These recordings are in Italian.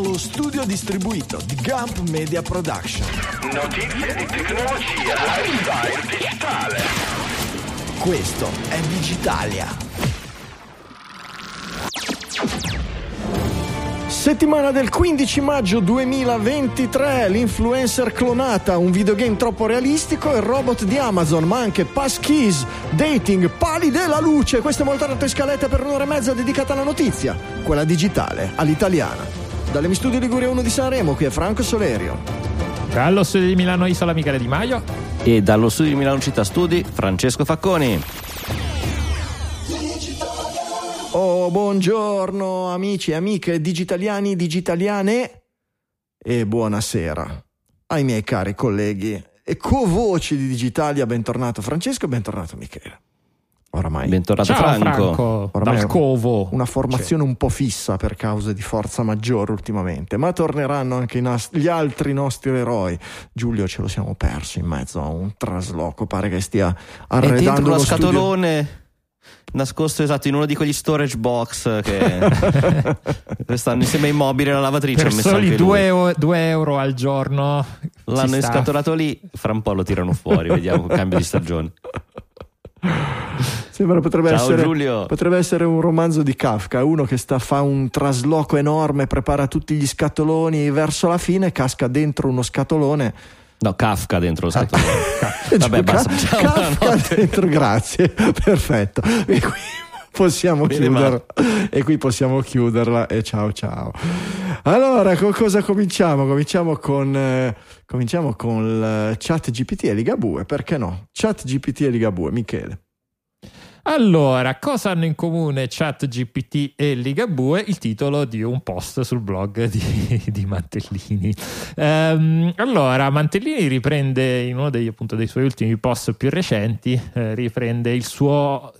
dallo studio distribuito di Gump Media Production. Notizie di tecnologia, lifestyle digitale. Questo è Digitalia. Settimana del 15 maggio 2023, l'influencer clonata, un videogame troppo realistico, il robot di Amazon, ma anche passkeys, dating, pali della luce. Questa è molto alta scaletta per un'ora e mezza dedicata alla notizia, quella digitale, all'italiana. Dalle Studio Liguria 1 di Sanremo, qui è Franco Solerio. Dallo studio di Milano Isola Michele Di Maio. E dallo studio di Milano Città Studi, Francesco Facconi. Oh, buongiorno amici e amiche digitaliani, digitaliane e buonasera ai miei cari colleghi e co-voci di Digitalia. Bentornato Francesco, bentornato Michele. Oramai, Bentornato Ciao Franco. Franco, Oramai dal è covo. una formazione un po' fissa per cause di forza maggiore ultimamente, ma torneranno anche nas- gli altri nostri eroi. Giulio ce lo siamo perso in mezzo a un trasloco, pare che stia arredando uno uno studio. scatolone nascosto esatto in uno di quegli storage box che stanno insieme ai mobili e alla lavatrice. Per soli anche 2 lui. euro al giorno. L'hanno ci sta. scatolato lì, fra un po' lo tirano fuori, vediamo cambio di stagione. Sembra potrebbe Ciao, essere, Giulio. potrebbe essere un romanzo di Kafka, uno che sta, fa un trasloco enorme, prepara tutti gli scatoloni e verso la fine casca dentro uno scatolone. No, Kafka dentro lo scatolone. E Vabbè, basta. Ciao, Kafka dentro, grazie, perfetto. E qui possiamo Bene, chiuderla. E qui possiamo chiuderla e ciao ciao. Allora, con cosa cominciamo? Cominciamo con, eh, cominciamo con il chat GPT e Ligabue, perché no? Chat GPT e Ligabue, Michele. Allora, cosa hanno in comune ChatGPT e Ligabue? Il titolo di un post sul blog di, di Mantellini. Ehm, allora, Mantellini riprende in uno degli, appunto, dei suoi ultimi post più recenti, eh, riprende il suo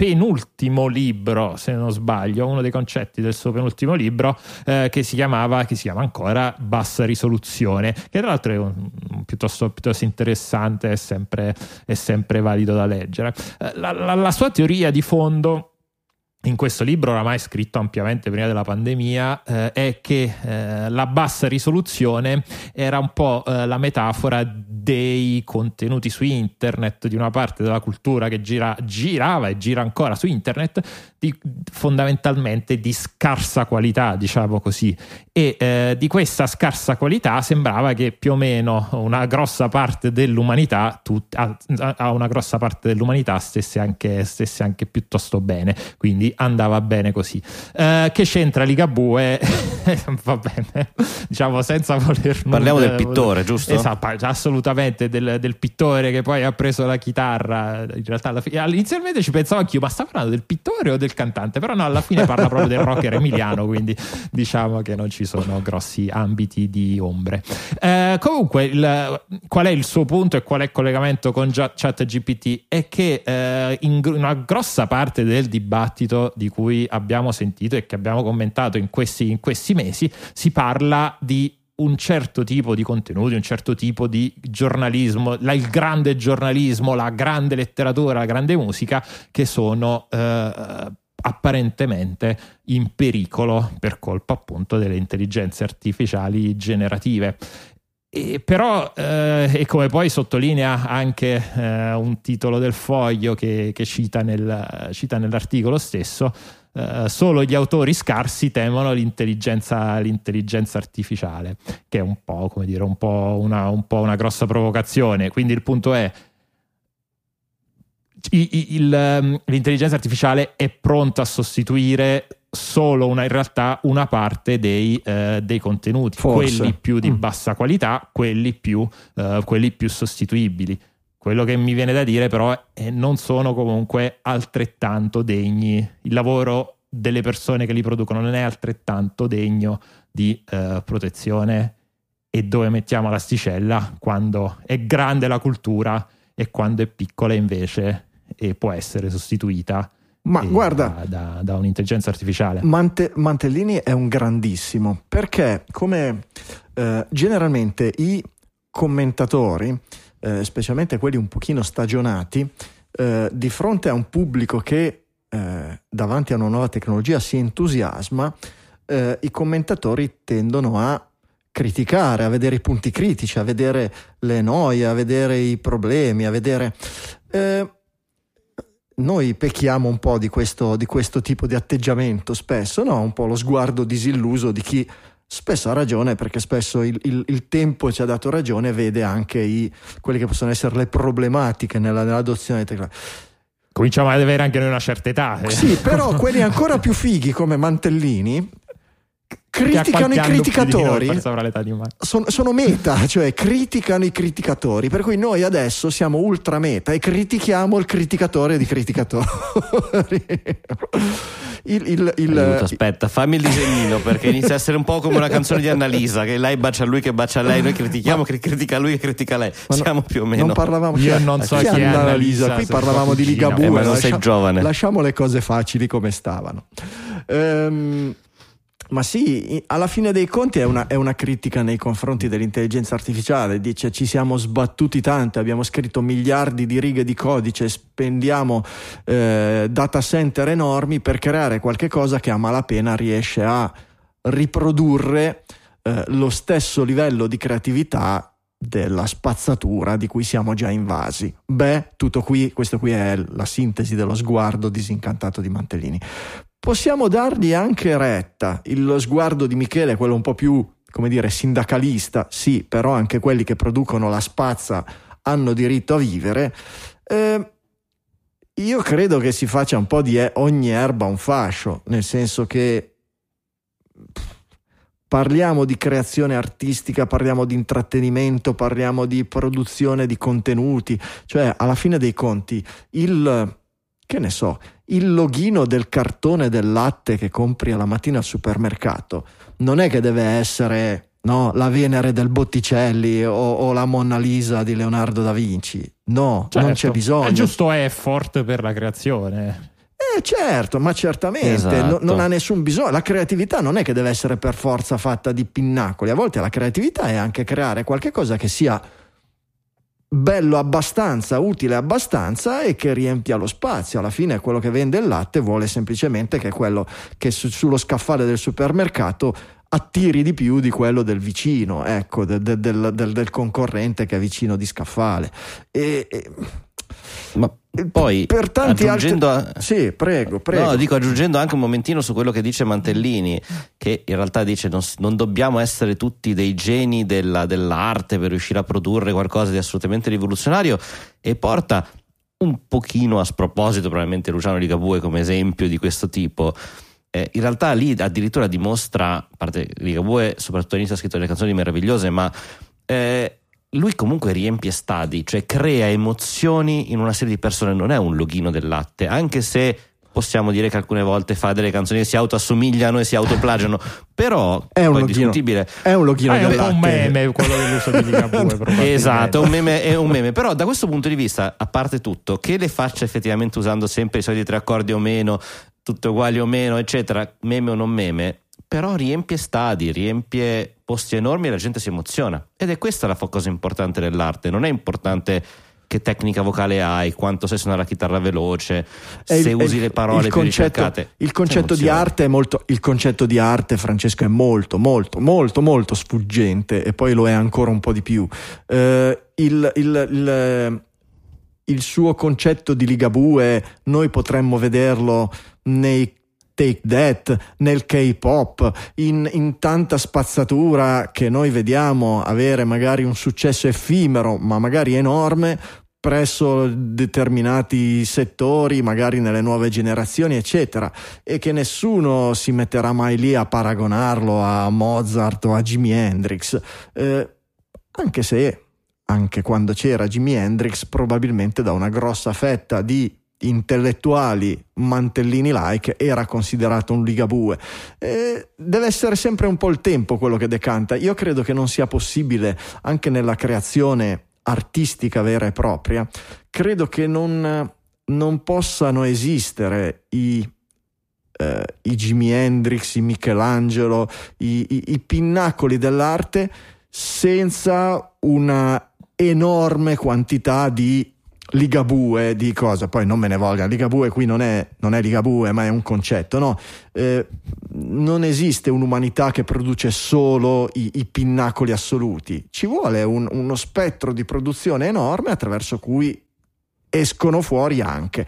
penultimo libro, se non sbaglio, uno dei concetti del suo penultimo libro eh, che si chiamava, che si chiama ancora Bassa Risoluzione, che tra l'altro è un, un piuttosto, piuttosto interessante, è sempre, è sempre valido da leggere. Eh, la, la- la sua teoria di fondo in questo libro, oramai scritto ampiamente prima della pandemia, eh, è che eh, la bassa risoluzione era un po' eh, la metafora dei contenuti su internet, di una parte della cultura che gira- girava e gira ancora su internet, di- fondamentalmente di scarsa qualità, diciamo così. E eh, di questa scarsa qualità sembrava che più o meno una grossa parte dell'umanità, tut- a, a una grossa parte dell'umanità stesse anche, stesse anche piuttosto bene. Quindi andava bene così. Eh, che c'entra Ligabue? Va bene, diciamo senza voler Parliamo nulla- del pittore, giusto? Esatto, assolutamente del, del pittore che poi ha preso la chitarra. In realtà alla fine- inizialmente ci pensavo anch'io, ma sta parlando del pittore o del cantante? Però no, alla fine parla proprio del rocker emiliano, quindi diciamo che non ci sono grossi ambiti di ombre. Eh, comunque, il- qual è il suo punto e qual è il collegamento con Gia- ChatGPT? È che eh, in una grossa parte del dibattito di cui abbiamo sentito e che abbiamo commentato in questi, in questi mesi si parla di un certo tipo di contenuti, un certo tipo di giornalismo, la- il grande giornalismo, la grande letteratura, la grande musica, che sono eh, apparentemente in pericolo per colpa appunto delle intelligenze artificiali generative. E però, eh, e come poi sottolinea anche eh, un titolo del foglio che, che cita, nel- cita nell'articolo stesso, eh, solo gli autori scarsi temono l'intelligenza, l'intelligenza artificiale, che è un po', come dire, un po' una, un po' una grossa provocazione. Quindi il punto è, i- i- il, ehm, l'intelligenza artificiale è pronta a sostituire solo una, in realtà una parte dei, eh, dei contenuti, Forse. quelli più di Mm. bassa qualità, quelli più, eh, quelli più sostituibili. Quello che mi viene da dire però è non sono comunque altrettanto degni, il lavoro delle persone che li producono non è altrettanto degno di eh, protezione. E dove mettiamo l'asticella? Quando è grande la cultura e quando è piccola invece e può essere sostituita Ma eh, guarda, da, da- da un'intelligenza artificiale. Mante- Mantellini è un grandissimo perché come eh, generalmente i commentatori, eh, specialmente quelli un pochino stagionati, eh, di fronte a un pubblico che eh, davanti a una nuova tecnologia si entusiasma, eh, i commentatori tendono a criticare, a vedere i punti critici, a vedere le noie, a vedere i problemi, a vedere... Eh, noi pecchiamo un po' di questo, di questo, tipo di atteggiamento spesso, no? un po' lo sguardo disilluso di chi spesso ha ragione perché spesso il, il, il tempo ci ha dato ragione e vede anche i, quelle che possono essere le problematiche nella, nell'adozione tecnologica. Cominciamo ad avere anche noi una certa età. Eh. Sì, però quelli ancora più fighi come Mantellini criticano i criticatori. Sono, sono, meta, cioè criticano i criticatori. Per cui noi adesso siamo ultra meta e critichiamo il criticatore di criticatori. Il, il, il, Aiuto, aspetta, fammi il disegnino perché inizia a essere un po' come una canzone di Annalisa che lei bacia lui che bacia lei, noi critichiamo che critica lui che critica lei. Siamo più o meno. Non parlavamo Io cioè, non so chi è Annalisa, qui parlavamo di Ligabue, eh, ma non sei giovane. Lasciamo le cose facili come stavano. Ehm ma sì, alla fine dei conti è una, è una, critica nei confronti dell'intelligenza artificiale. Dice ci siamo sbattuti tanto, abbiamo scritto miliardi di righe di codice, spendiamo eh, data center enormi per creare qualche cosa che a malapena riesce a riprodurre eh, lo stesso livello di creatività della spazzatura di cui siamo già invasi. Beh, tutto qui, questo qui è la sintesi dello sguardo disincantato di Mantellini. Possiamo dargli anche retta. Il sguardo di Michele è quello un po' più, come dire, sindacalista, sì, però anche quelli che producono la spazza hanno diritto a vivere. Eh, io credo che si faccia un po' di ogni erba un fascio, nel senso che parliamo di creazione artistica, parliamo di intrattenimento, parliamo di produzione di contenuti, cioè alla fine dei conti il che ne so, il loghino del cartone del latte che compri alla mattina al supermercato non è che deve essere no, la Venere del Botticelli o, o, la Monna Lisa di Leonardo da Vinci. No, certo. non c'è certo. bisogno. È giusto effort per la creazione. Eh certo, ma certamente esatto. no, non ha nessun bisogno. La creatività non è che deve essere per forza fatta di pinnacoli. A volte la creatività è anche creare qualcosa che sia bello abbastanza, utile abbastanza e che riempia lo spazio. Alla fine quello che vende il latte vuole semplicemente che quello che su, sullo scaffale del supermercato attiri di più di quello del vicino, ecco, del, del, del, del concorrente che è vicino di scaffale. E, e ma poi per tanti aggiungendo altri... a... sì, prego, prego. No, dico aggiungendo anche un momentino su quello che dice Mantellini, che in realtà dice non, non dobbiamo essere tutti dei geni della, dell'arte per riuscire a produrre qualcosa di assolutamente rivoluzionario e porta un pochino a sproposito probabilmente Luciano Ligabue come esempio di questo tipo. Eh, in realtà lì addirittura dimostra, a parte Ligabue soprattutto all'inizio ha scritto delle canzoni meravigliose, ma eh, lui comunque riempie stadi, cioè crea emozioni in una serie di persone, non è un loghino del latte, anche se possiamo dire che alcune volte fa delle canzoni che si autoassomigliano e si autoplagiano, però è un discutibile. È un loghino ah, del latte. È un meme quello dell'uso di Ligabue, Esatto, un meme, è un meme, però da questo punto di vista, a parte tutto, che le faccia effettivamente usando sempre i soliti tre accordi o meno, tutte uguali o meno, eccetera, meme o non meme, però riempie stadi, riempie posti enormi e la gente si emoziona. Ed è questa la cosa importante dell'arte, non è importante che tecnica vocale hai, quanto sai suonare la chitarra veloce, il, se usi le parole il concetto, ricercate. Il concetto di arte è molto, il concetto di arte, Francesco, è molto, molto, molto, molto sfuggente e poi lo è ancora un po' di più. Uh, il, il, il, il suo concetto di Ligabue noi potremmo vederlo nei Take That, nel K-pop, in, in, tanta spazzatura che noi vediamo avere magari un successo effimero, ma magari enorme presso determinati settori, magari nelle nuove generazioni, eccetera, e che nessuno si metterà mai lì a paragonarlo a Mozart o a Jimi Hendrix, eh, anche se anche quando c'era Jimi Hendrix, probabilmente da una grossa fetta di intellettuali mantellini-like era considerato un ligabue. Eh, deve essere sempre un po' il tempo quello che decanta. Io credo che non sia possibile, anche nella creazione artistica vera e propria, credo che non, non possano esistere i, eh, i Jimi Hendrix, i Michelangelo, i, i, i pinnacoli dell'arte senza una enorme quantità di Ligabue di cosa, poi non me ne voglia, Ligabue qui non è, non è Ligabue ma è un concetto, no? Eh, non esiste un'umanità che produce solo i, i pinnacoli assoluti, ci vuole un, uno spettro di produzione enorme attraverso cui escono fuori anche.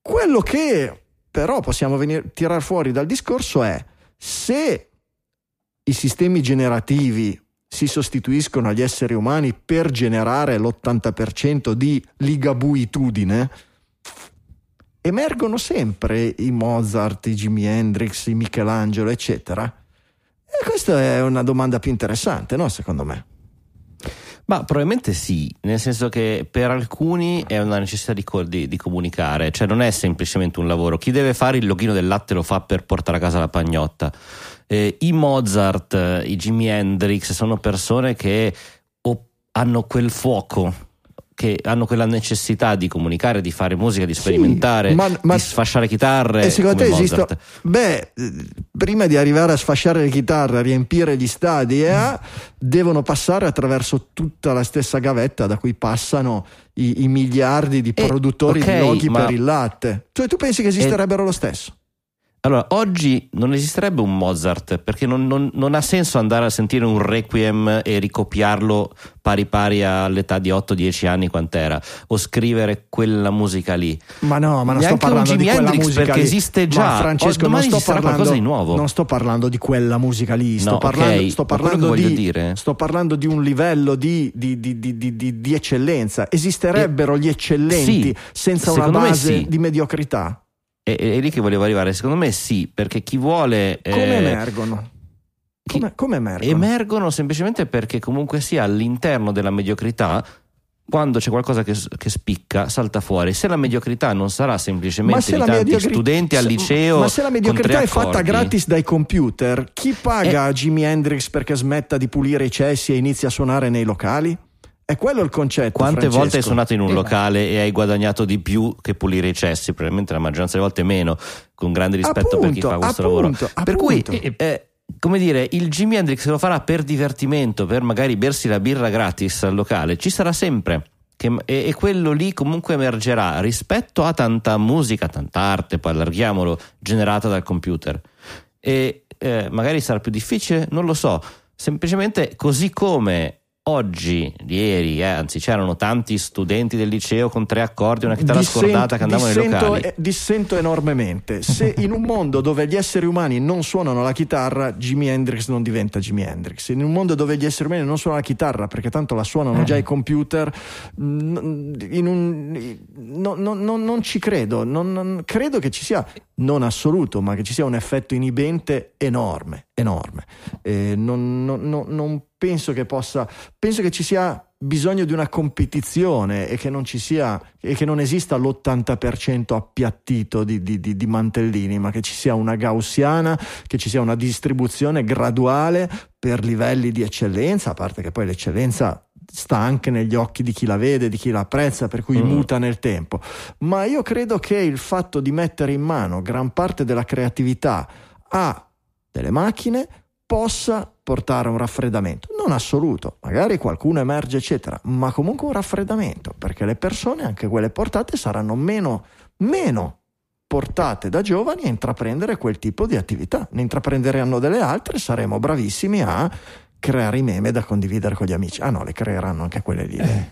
Quello che però possiamo venire, tirare fuori dal discorso è se i sistemi generativi si sostituiscono agli esseri umani per generare l'80% di ligabuitudine, emergono sempre i Mozart, i Jimi Hendrix, i Michelangelo, eccetera. E questa è una domanda più interessante, no? Secondo me. Ma probabilmente sì, nel senso che per alcuni è una necessità di, di, di, comunicare, cioè non è semplicemente un lavoro. Chi deve fare il logino del latte lo fa per portare a casa la pagnotta eh, i Mozart, eh, i Jimi Hendrix sono persone che hanno quel fuoco che hanno quella necessità di comunicare, di fare musica, di sperimentare, sì, ma, ma, di sfasciare chitarre. E secondo te esiste? Beh, prima di arrivare a sfasciare le chitarre, a riempire gli stadi, eh, devono passare attraverso tutta la stessa gavetta da cui passano i, i miliardi di produttori okay, di loghi per il latte. Cioè, tu pensi che esisterebbero e... lo stesso? Allora, oggi non esisterebbe un Mozart perché non, non, non, ha senso andare a sentire un requiem e ricopiarlo pari pari all'età di 8-10 anni quant'era o scrivere quella musica lì. Ma no, ma non sto parlando di quella musica perché lì. esiste già. Ma Francesco, non sto parlando di nuovo. Non sto parlando di quella musica lì, sto no, parlando, okay. sto, parlando di, sto parlando di, un livello di, di, di eccellenza. Esisterebbero eh, gli eccellenti sì, senza una base sì. di mediocrità. È, è, lì che volevo arrivare. Secondo me sì, perché chi vuole. Come eh, emergono? Come, come, emergono? Emergono semplicemente perché comunque sia all'interno della mediocrità. Quando c'è qualcosa che, che, spicca, salta fuori. Se la mediocrità non sarà semplicemente di tanti mediocri... studenti al liceo. Ma se la mediocrità è fatta gratis dai computer, chi paga eh... Jimi Hendrix perché smetta di pulire i cessi e inizia a suonare nei locali? È quello il concetto. Quante Francesco? volte hai suonato in un eh, locale e hai guadagnato di più che pulire i cessi? Probabilmente la maggioranza delle volte meno, con grande rispetto appunto, per chi fa questo appunto, lavoro. Appunto. Per cui, eh, come dire, il Jimi Hendrix lo farà per divertimento, per magari bersi la birra gratis al locale, ci sarà sempre. Che, e, e, quello lì comunque emergerà rispetto a tanta musica, tanta arte, poi allarghiamolo, generata dal computer. E eh, magari sarà più difficile, non lo so. Semplicemente così come Oggi, ieri, eh, anzi c'erano tanti studenti del liceo con tre accordi e una chitarra dissento, scordata che andavano nei locali. Eh, dissento enormemente. Se in un mondo dove gli esseri umani non suonano la chitarra, Jimi Hendrix non diventa Jimi Hendrix. In un mondo dove gli esseri umani non suonano la chitarra perché tanto la suonano già i computer, un, no, no, no, non ci credo. Non, credo che ci sia, non assoluto, ma che ci sia un effetto inibente enorme, enorme. Eh, non, non penso che possa, penso che ci sia bisogno di una competizione e che non ci sia e che non esista l'80% appiattito di, di, di, di, mantellini, ma che ci sia una gaussiana, che ci sia una distribuzione graduale per livelli di eccellenza, a parte che poi l'eccellenza sta anche negli occhi di chi la vede, di chi la apprezza, per cui mm. muta nel tempo. Ma io credo che il fatto di mettere in mano gran parte della creatività a delle macchine possa portare a un raffreddamento, non assoluto, magari qualcuno emerge eccetera, ma comunque un raffreddamento, perché le persone, anche quelle portate, saranno meno, meno portate da giovani a intraprendere quel tipo di attività, ne intraprenderanno delle altre, saremo bravissimi a creare i meme da condividere con gli amici. Ah no, le creeranno anche quelle lì. Eh.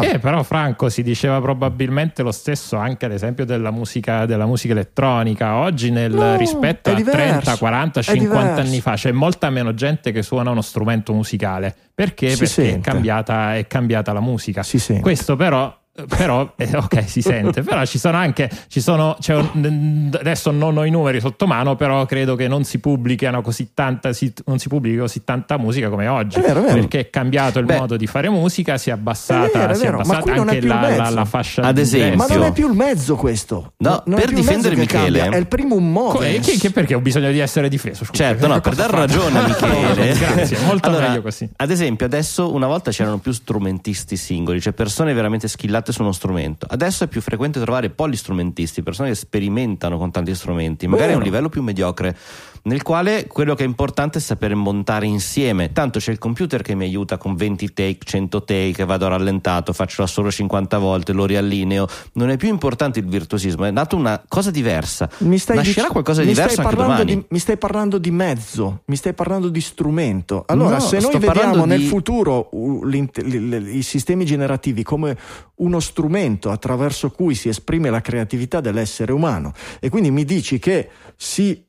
eh, però Franco si diceva probabilmente lo stesso anche ad esempio della musica, della musica elettronica. Oggi nel no, rispetto a diverso, 30, 40, 50 anni fa c'è molta meno gente che suona uno strumento musicale. Perché? Si Perché è cambiata, è cambiata, la musica. Questo però però eh, ok si sente. Però ci sono anche ci sono, un, adesso non ho i numeri sotto mano però credo che non si pubblicano così tanta non si pubblichi così tanta musica come oggi. È vero, vero. perché è cambiato il Beh, modo di fare musica si è abbassata, è vero, è si è abbassata anche la, la, la, fascia ad esempio. ma non è più il mezzo questo. No, no per difendere Michele cambia, è il primo modo. Che, che, perché ho bisogno di essere difeso scusa, certo no per dar ragione a Michele. grazie molto allora, meglio così. ad esempio adesso una volta c'erano più strumentisti singoli cioè persone veramente skillate su uno strumento. Adesso è più frequente trovare polistrumentisti, persone che sperimentano con tanti strumenti, magari Vero. a un livello più mediocre, nel quale quello che è importante è sapere montare insieme. Tanto c'è il computer che mi aiuta con 20 take, 100 take, vado rallentato, faccio solo 50 volte, lo riallineo. Non è più importante il virtuosismo, è nato una cosa diversa. Mi stai Nascerà dic- qualcosa di diverso anche domani. di- mi stai parlando di mezzo, mi stai parlando di strumento. Allora, No, se noi vediamo nel di- futuro i sistemi generativi come uno strumento attraverso cui si esprime la creatività dell'essere umano e quindi mi dici che si,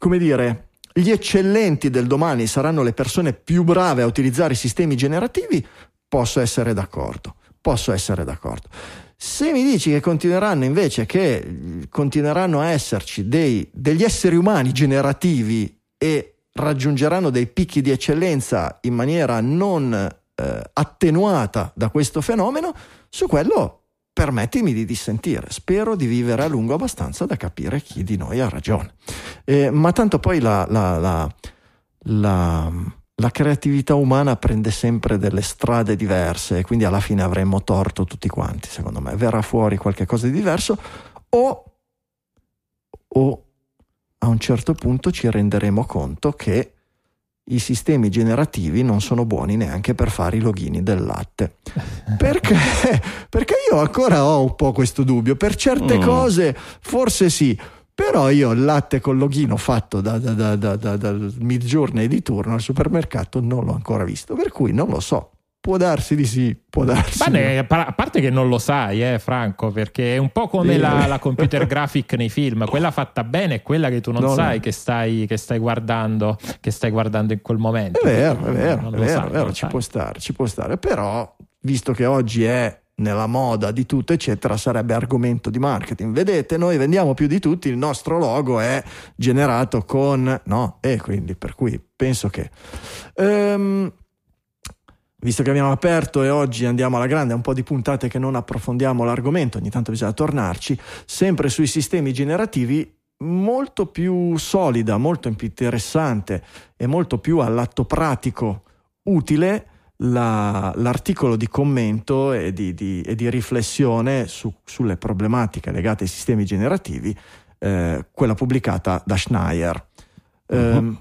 come dire, gli eccellenti del domani saranno le persone più brave a utilizzare i sistemi generativi, posso essere d'accordo. Posso essere d'accordo. Se mi dici che continueranno invece che continueranno a esserci dei- degli esseri umani generativi e raggiungeranno dei picchi di eccellenza in maniera non eh, attenuata da questo fenomeno, su quello permettimi di dissentire. Spero di vivere a lungo abbastanza da capire chi di noi ha ragione. Eh, ma tanto poi la, la- la- la- creatività umana prende sempre delle strade diverse e quindi alla fine avremmo torto tutti quanti, secondo me. Verrà fuori qualche cosa di diverso o, o a un certo punto ci renderemo conto che i sistemi generativi non sono buoni neanche per fare i loghini del latte. Perché? Perché io ancora ho un po' questo dubbio. Per certe Mm. cose forse sì, però io il latte con loghino fatto da, da, da, da, da- dal midgiorno di turno al supermercato non l'ho ancora visto, per cui non lo so. Può darsi di sì, può darsi. Ma di no. ne- a parte che non lo sai, eh, Franco, perché è un po' come Sì. la, la computer graphic nei film, quella fatta bene è quella che tu non No, sai no. che stai, che stai guardando, che stai guardando in quel momento. È vero, è vero, Non è vero, sai, è vero, ci può stare, ci può stare. Però, visto che oggi è nella moda di tutto, eccetera, sarebbe argomento di marketing. Vedete, noi vendiamo più di tutti, il nostro logo è generato con... No, e quindi per cui penso che... Ehm, visto che abbiamo aperto e oggi andiamo alla grande, un po' di puntate che non approfondiamo l'argomento, ogni tanto bisogna tornarci, sempre sui sistemi generativi molto più solida, molto più interessante e molto più all'atto pratico utile la- l'articolo di commento e di, di- e di riflessione su- sulle problematiche legate ai sistemi generativi, eh, quella pubblicata da Schneier, ehm,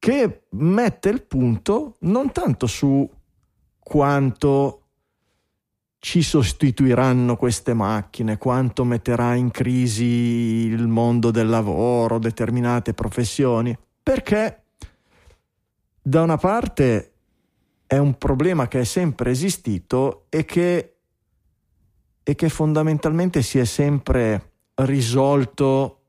che mette il punto non tanto su quanto ci sostituiranno queste macchine, quanto metterà in crisi il mondo del lavoro, determinate professioni, perché da una parte è un problema che è sempre esistito e che, e che fondamentalmente si è sempre risolto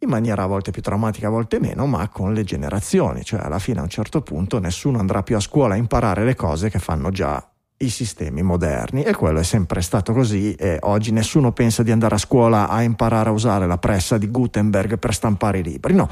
in maniera a volte più traumatica, a volte meno, ma con le generazioni, cioè alla fine a un certo punto nessuno andrà più a scuola a imparare le cose che fanno già i sistemi moderni e quello è sempre stato così e oggi nessuno pensa di andare a scuola a imparare a usare la pressa di Gutenberg per stampare i libri, no.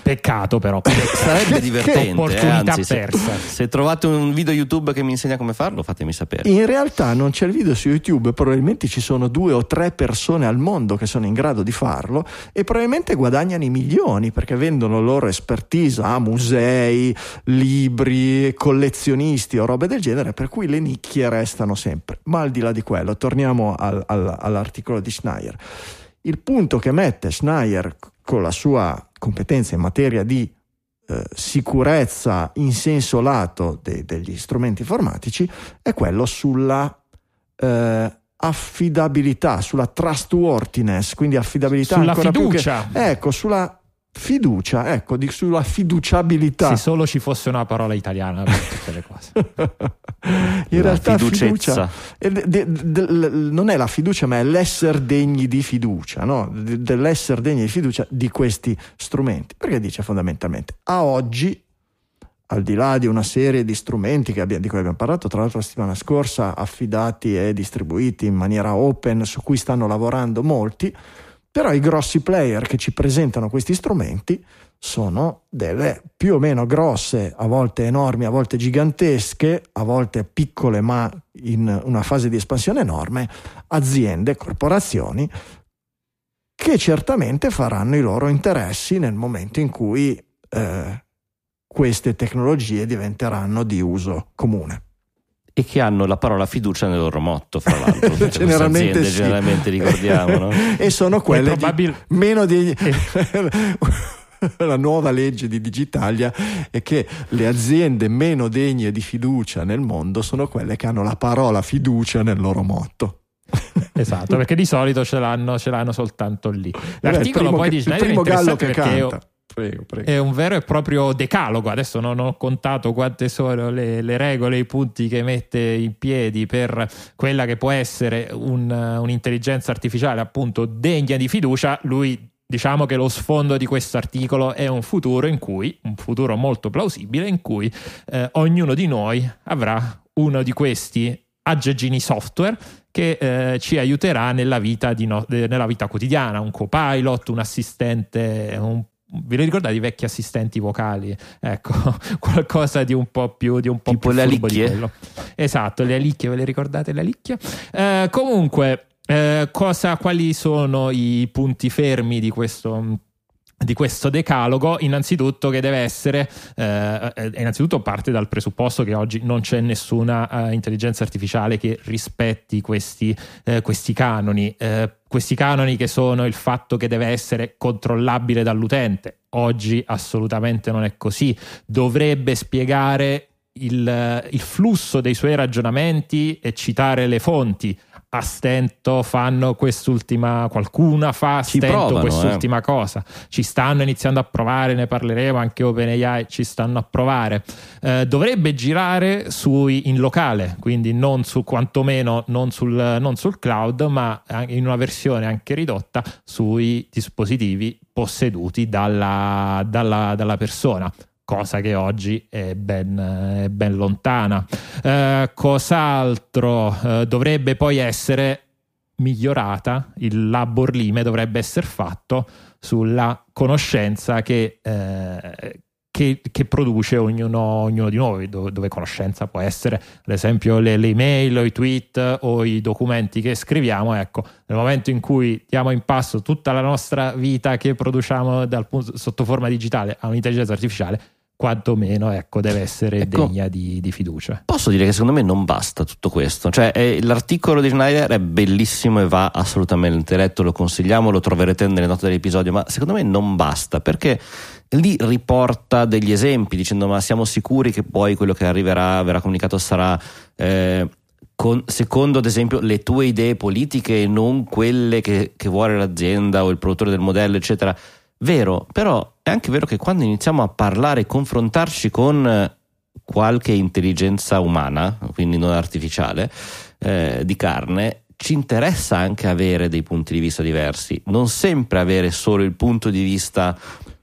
Peccato però. Sarebbe divertente. eh, opportunità anzi, se- persa. Se, trovate un video YouTube che mi insegna come farlo, fatemi sapere. In realtà non c'è il video su YouTube, probabilmente ci sono due o tre persone al mondo che sono in grado di farlo e probabilmente guadagnano i milioni perché vendono loro expertise a musei, libri, collezionisti o robe del genere, per cui le nicchie restano sempre. Ma al di là di quello, torniamo al- al- all'articolo di Schneier. Il punto che mette Schneier con la sua competenza in materia di eh, sicurezza in senso lato de- degli strumenti informatici è quello sulla eh, affidabilità, sulla trustworthiness, quindi affidabilità Sulla ancora più che- fiducia. ecco, sulla fiducia, ecco, di- sulla fiduciabilità. Se solo ci fosse una parola italiana per tutte le cose. In La realtà fiducia de- de- de- non è la fiducia, ma è l'essere degni di fiducia, no? De- dell'essere degni di fiducia di questi strumenti. Perché dice fondamentalmente a oggi, al di là di una serie di strumenti che abbia- di cui abbiamo parlato, tra l'altro la settimana scorsa, affidati e distribuiti in maniera open, su cui stanno lavorando molti, però i grossi player che ci presentano questi strumenti sono delle più o meno grosse, a volte enormi, a volte gigantesche, a volte piccole ma in una fase di espansione enorme, aziende, corporazioni che certamente faranno i loro interessi nel momento in cui eh, queste tecnologie diventeranno di uso comune. E che hanno la parola fiducia nel loro motto, fra l'altro. Queste Generalmente aziende, sì. Generalmente ricordiamo, no? e sono quelle di probabil- meno di la nuova legge di Digitalia è che le aziende meno degne di fiducia nel mondo sono quelle che hanno la parola fiducia nel loro motto. Esatto, perché di solito ce l'hanno, ce l'hanno soltanto lì. L'articolo Beh, poi che, di Schneider il primo è gallo interessante che perché canta. Prego, prego. è un vero e proprio decalogo. Adesso non ho contato quante sono le, le regole, i punti che mette in piedi per quella che può essere un, un'intelligenza artificiale appunto degna di fiducia. Lui diciamo che lo sfondo di questo articolo è un futuro in cui, un futuro molto plausibile, in cui eh, ognuno di noi avrà uno di questi aggeggini software che eh, ci aiuterà nella vita, no- nella vita, quotidiana, un copilot, un assistente, un vi ricordate i vecchi assistenti vocali? Ecco, qualcosa di un po' più di un po' tipo più le furbo di alicchie. quello. Esatto, le alicchie, ve le ricordate le alicchie? Eh, comunque, eh, cosa, quali sono i punti fermi di questo di questo decalogo innanzitutto che deve essere eh, innanzitutto parte dal presupposto che oggi non c'è nessuna uh, intelligenza artificiale che rispetti questi, eh, questi canoni eh, questi canoni che sono il fatto che deve essere controllabile dall'utente. Oggi assolutamente non è così. Dovrebbe spiegare il, il flusso dei suoi ragionamenti e citare le fonti a stento fanno quest'ultima qualcuna fa a Ci stento provano, quest'ultima eh. cosa. Ci stanno iniziando a provare ne parleremo anche OpenAI ci stanno a provare. Eh, dovrebbe girare sui, in locale quindi non su quantomeno non sul, non sul cloud ma in una versione anche ridotta sui dispositivi posseduti dalla, dalla, dalla persona cosa che oggi è ben, è ben lontana. Eh, cos'altro eh, dovrebbe poi essere migliorata? Il labor lime dovrebbe essere fatto sulla conoscenza che, eh, che, che produce ognuno, ognuno, di noi, dove, dove, conoscenza può essere, ad esempio, le, le email o i tweet o i documenti che scriviamo. Ecco, nel momento in cui diamo in passo tutta la nostra vita che produciamo dal sotto forma digitale a un'intelligenza artificiale, quantomeno ecco, deve essere Ecco, degna di, di, fiducia. Posso dire che secondo me non basta tutto questo. Cioè, è, l'articolo di Schneider è bellissimo e va assolutamente letto, lo consigliamo, lo troverete nelle note dell'episodio, ma secondo me non basta perché lì riporta degli esempi dicendo ma siamo sicuri che poi quello che arriverà, verrà comunicato sarà... Eh, con, secondo ad esempio le tue idee politiche e non quelle che, che vuole l'azienda o il produttore del modello, eccetera. Vero, però è anche vero che quando iniziamo a parlare e confrontarci con qualche intelligenza umana, quindi non artificiale, eh, di carne, ci interessa anche avere dei punti di vista diversi, non sempre avere solo il punto di vista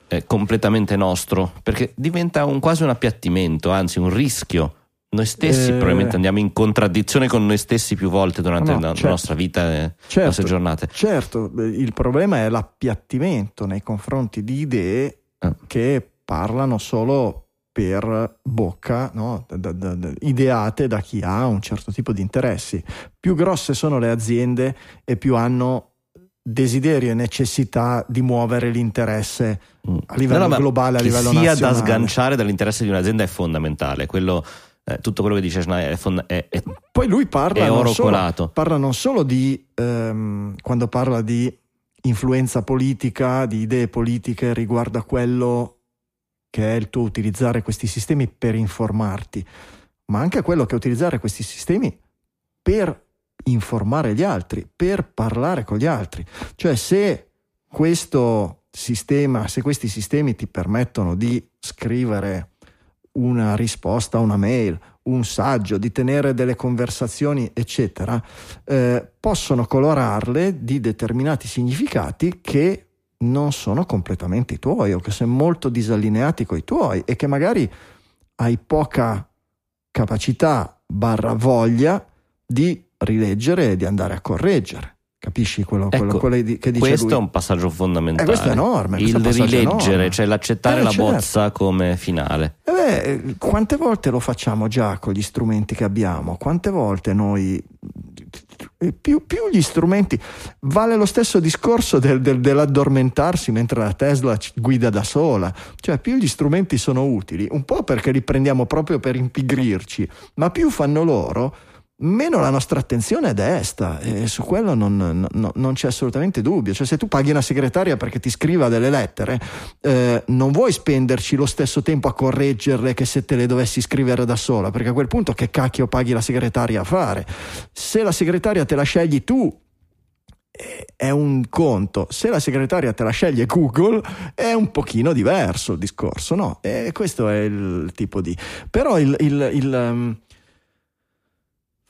eh, completamente nostro, perché diventa un, quasi un appiattimento, anzi un rischio. Noi stessi Eh. probabilmente andiamo in contraddizione con noi stessi più volte durante No, la, certo. nostra vita e le Certo. nostre giornate. Certo, il problema è l'appiattimento nei confronti di idee Eh. che parlano solo per bocca, no? Da- da- da- ideate da chi ha un certo tipo di interessi. Più grosse sono le aziende e più hanno desiderio e necessità di muovere l'interesse Mm. a livello No, no, globale, a livello sia nazionale. da sganciare dall'interesse di un'azienda è fondamentale. Quello, eh, tutto quello che dice Schneider è, fonda- è- è- Poi lui parla, non solo, parla non solo di, ehm, quando parla di influenza politica, di idee politiche riguardo a quello che è il tuo utilizzare questi sistemi per informarti, ma anche a quello che è utilizzare questi sistemi per informare gli altri, per parlare con gli altri. Cioè se questo sistema, se questi sistemi ti permettono di scrivere una risposta a una mail, un saggio, di tenere delle conversazioni, eccetera, eh, possono colorarle di determinati significati che non sono completamente i tuoi o che sono molto disallineati con i tuoi e che magari hai poca capacità barra voglia di rileggere e di andare a correggere. Capisci quello, quello- Ecco, quello che dice questo lui? è un passaggio fondamentale. Eh, questo è enorme, questo Il rileggere, enorme. cioè l'accettare Eh, la certo. bozza come finale. Eh beh, quante volte lo facciamo già con gli strumenti che abbiamo? Quante volte noi più, più gli strumenti vale lo stesso discorso del- del- dell'addormentarsi mentre la Tesla guida da sola cioè più gli strumenti sono utili un po' perché li prendiamo proprio per impigrirci ma più fanno loro meno la nostra attenzione è desta e su quello non, non, non, c'è assolutamente dubbio. Cioè, se tu paghi una segretaria perché ti scriva delle lettere, eh, non vuoi spenderci lo stesso tempo a correggerle che se te le dovessi scrivere da sola, perché a quel punto che cacchio paghi la segretaria a fare? Se la segretaria te la scegli tu, è un conto. Se la segretaria te la sceglie Google è un pochino diverso il discorso, no? E questo è il tipo di... Però il, il, il um,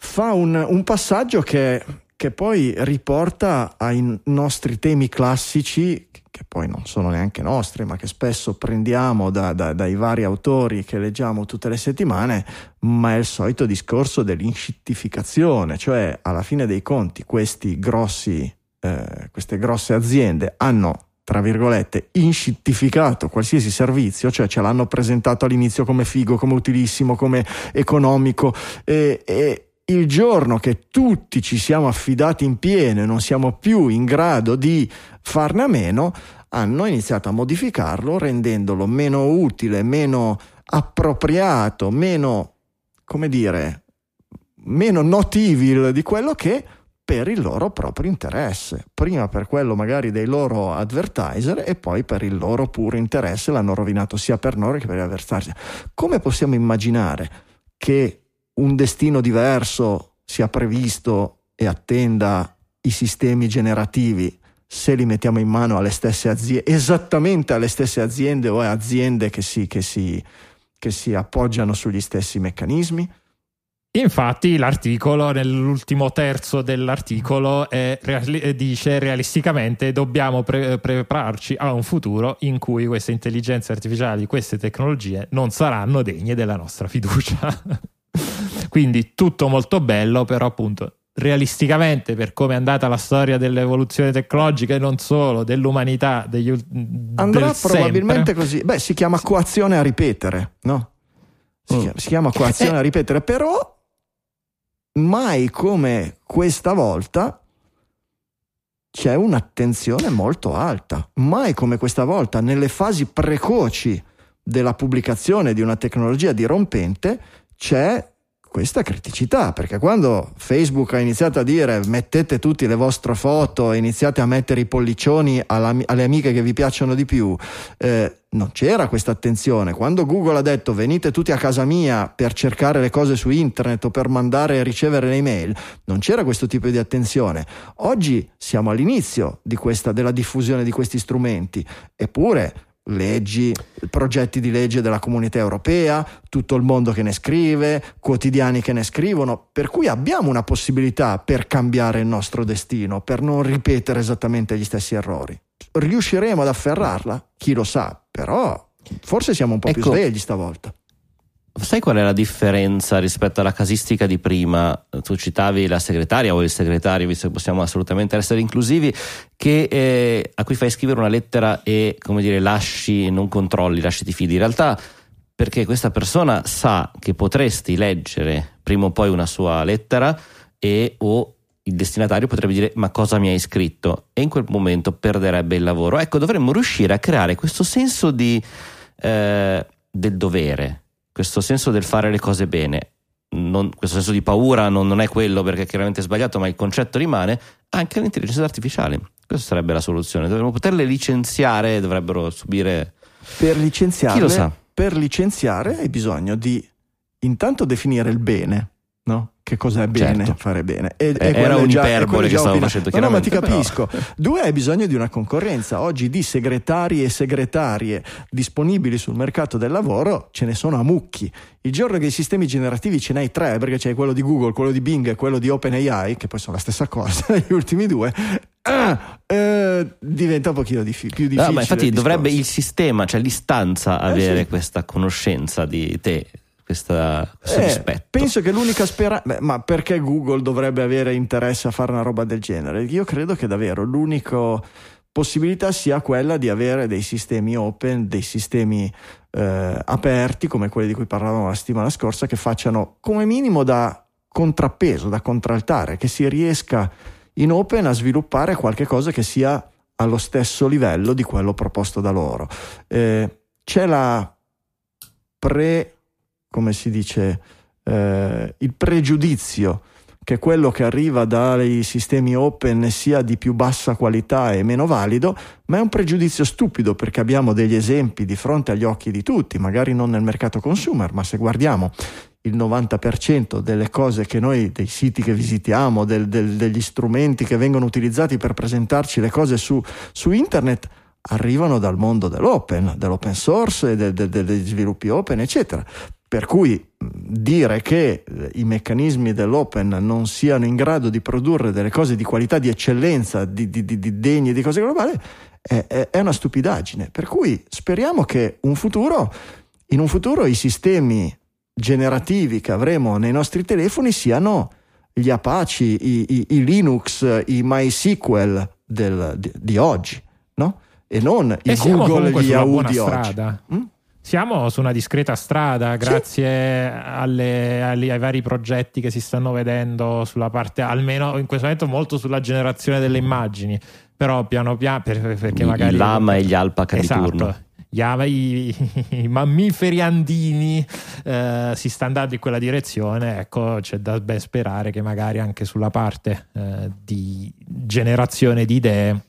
fa un, un passaggio che, che, poi riporta ai nostri temi classici, che poi non sono neanche nostri, ma che spesso prendiamo da, da, dai vari autori che leggiamo tutte le settimane, ma è il solito discorso dell'inscittificazione, cioè alla fine dei conti questi grossi, eh, queste grosse aziende hanno tra virgolette, inscittificato qualsiasi servizio, cioè ce l'hanno presentato all'inizio come figo, come utilissimo, come economico e, e, il giorno che tutti ci siamo affidati in pieno e non siamo più in grado di farne a meno, hanno iniziato a modificarlo rendendolo meno utile, meno appropriato, meno, come dire, meno not di quello che per il loro proprio interesse. Prima per quello magari dei loro advertiser e poi per il loro puro interesse l'hanno rovinato sia per noi che per gli avversari. Come possiamo immaginare che un destino diverso sia previsto e attenda i sistemi generativi se li mettiamo in mano alle stesse aziende, esattamente alle stesse aziende o aziende che si, che si, che si appoggiano sugli stessi meccanismi? Infatti l'articolo, nell'ultimo terzo dell'articolo, è, dice realisticamente dobbiamo pre- prepararci a un futuro in cui queste intelligenze artificiali, queste tecnologie non saranno degne della nostra fiducia. Quindi tutto molto bello, però appunto realisticamente per come è andata la storia dell'evoluzione tecnologica e non solo dell'umanità degli, andrà del probabilmente sempre. così beh si chiama coazione a ripetere no? si, mm. chiama, si chiama coazione a ripetere però mai come questa volta c'è un'attenzione molto alta mai come questa volta nelle fasi precoci della pubblicazione di una tecnologia dirompente c'è questa criticità, perché quando Facebook ha iniziato a dire mettete tutte le vostre foto iniziate a mettere i pollicioni alle amiche che vi piacciono di più, eh, non c'era questa attenzione. Quando Google ha detto venite tutti a casa mia per cercare le cose su internet o per mandare e ricevere le email, non c'era questo tipo di attenzione. Oggi siamo all'inizio di questa, della diffusione di questi strumenti, eppure leggi, progetti di legge della comunità europea, tutto il mondo che ne scrive, quotidiani che ne scrivono, per cui abbiamo una possibilità per cambiare il nostro destino, per non ripetere esattamente gli stessi errori. Riusciremo ad afferrarla? Chi lo sa, però forse siamo un po' ecco, più svegli stavolta. Sai qual è la differenza rispetto alla casistica di prima? Tu citavi la segretaria o il segretario, visto che possiamo assolutamente essere inclusivi, che, eh, a cui fai scrivere una lettera e come dire lasci, non controlli, lasci ti fidi. In realtà perché questa persona sa che potresti leggere prima o poi una sua lettera e o il destinatario potrebbe dire ma cosa mi hai scritto e in quel momento perderebbe il lavoro. Ecco, dovremmo riuscire a creare questo senso di, eh, del dovere questo senso del fare le cose bene, non, questo senso di paura non, non, è quello perché è chiaramente sbagliato, ma il concetto rimane anche all'intelligenza artificiale. Questa sarebbe la soluzione. Dovremmo poterle licenziare, dovrebbero subire. Per licenziarle, per licenziare hai bisogno di intanto definire il bene, no? Che cos'è bene certo. fare bene. E, eh, era un'iperbole che stavo facendo no, no, ma ti capisco. Però... Due, hai bisogno di una concorrenza. Oggi di segretari e segretarie disponibili sul mercato del lavoro ce ne sono a mucchi. Il giorno che i sistemi generativi ce n'hai tre, perché c'è quello di Google, quello di Bing e quello di OpenAI, che poi sono la stessa cosa, gli ultimi due, ah, eh, diventa un pochino dif- più difficile. No, ma infatti dovrebbe il sistema, cioè l'istanza, eh, avere sì. questa conoscenza di te questa, questo eh, rispetto. Penso che l'unica speranza, ma perché Google dovrebbe avere interesse a fare una roba del genere? Io credo che davvero l'unica possibilità sia quella di avere dei sistemi open, dei sistemi eh, aperti come quelli di cui parlavamo la settimana scorsa, che facciano come minimo da contrappeso, da contraltare, che si riesca in open a sviluppare qualche cosa che sia allo stesso livello di quello proposto da loro. Eh, c'è la pre come si dice, eh, il pregiudizio che quello che arriva dai sistemi open sia di più bassa qualità e meno valido, ma è un pregiudizio stupido perché abbiamo degli esempi di fronte agli occhi di tutti, magari non nel mercato consumer, ma se guardiamo il 90% delle cose che noi, dei siti che visitiamo, del, del, degli strumenti che vengono utilizzati per presentarci le cose su, su internet, arrivano dal mondo dell'open, dell'open source, e del, degli sviluppi open, eccetera. Per cui dire che eh, i meccanismi dell'open non siano in grado di produrre delle cose di qualità, di eccellenza, di, di, di, di degne di cose globali, è, è, una stupidaggine. Per cui speriamo che un futuro, in un futuro i sistemi generativi che avremo nei nostri telefoni siano gli Apache, i, i, i Linux, i MySQL del, di, di, oggi, no? E non i Google, gli Yahoo di oggi. Mm? Siamo su una discreta strada grazie sì. alle, alle, ai vari progetti che si stanno vedendo sulla parte, almeno in questo momento molto sulla generazione delle immagini, però piano piano per, perché I, magari... Lama e gli alpaca esatto. di turno i, i, mammiferi andini eh, si sta andando in quella direzione, ecco c'è da ben sperare che magari anche sulla parte eh, di generazione di idee,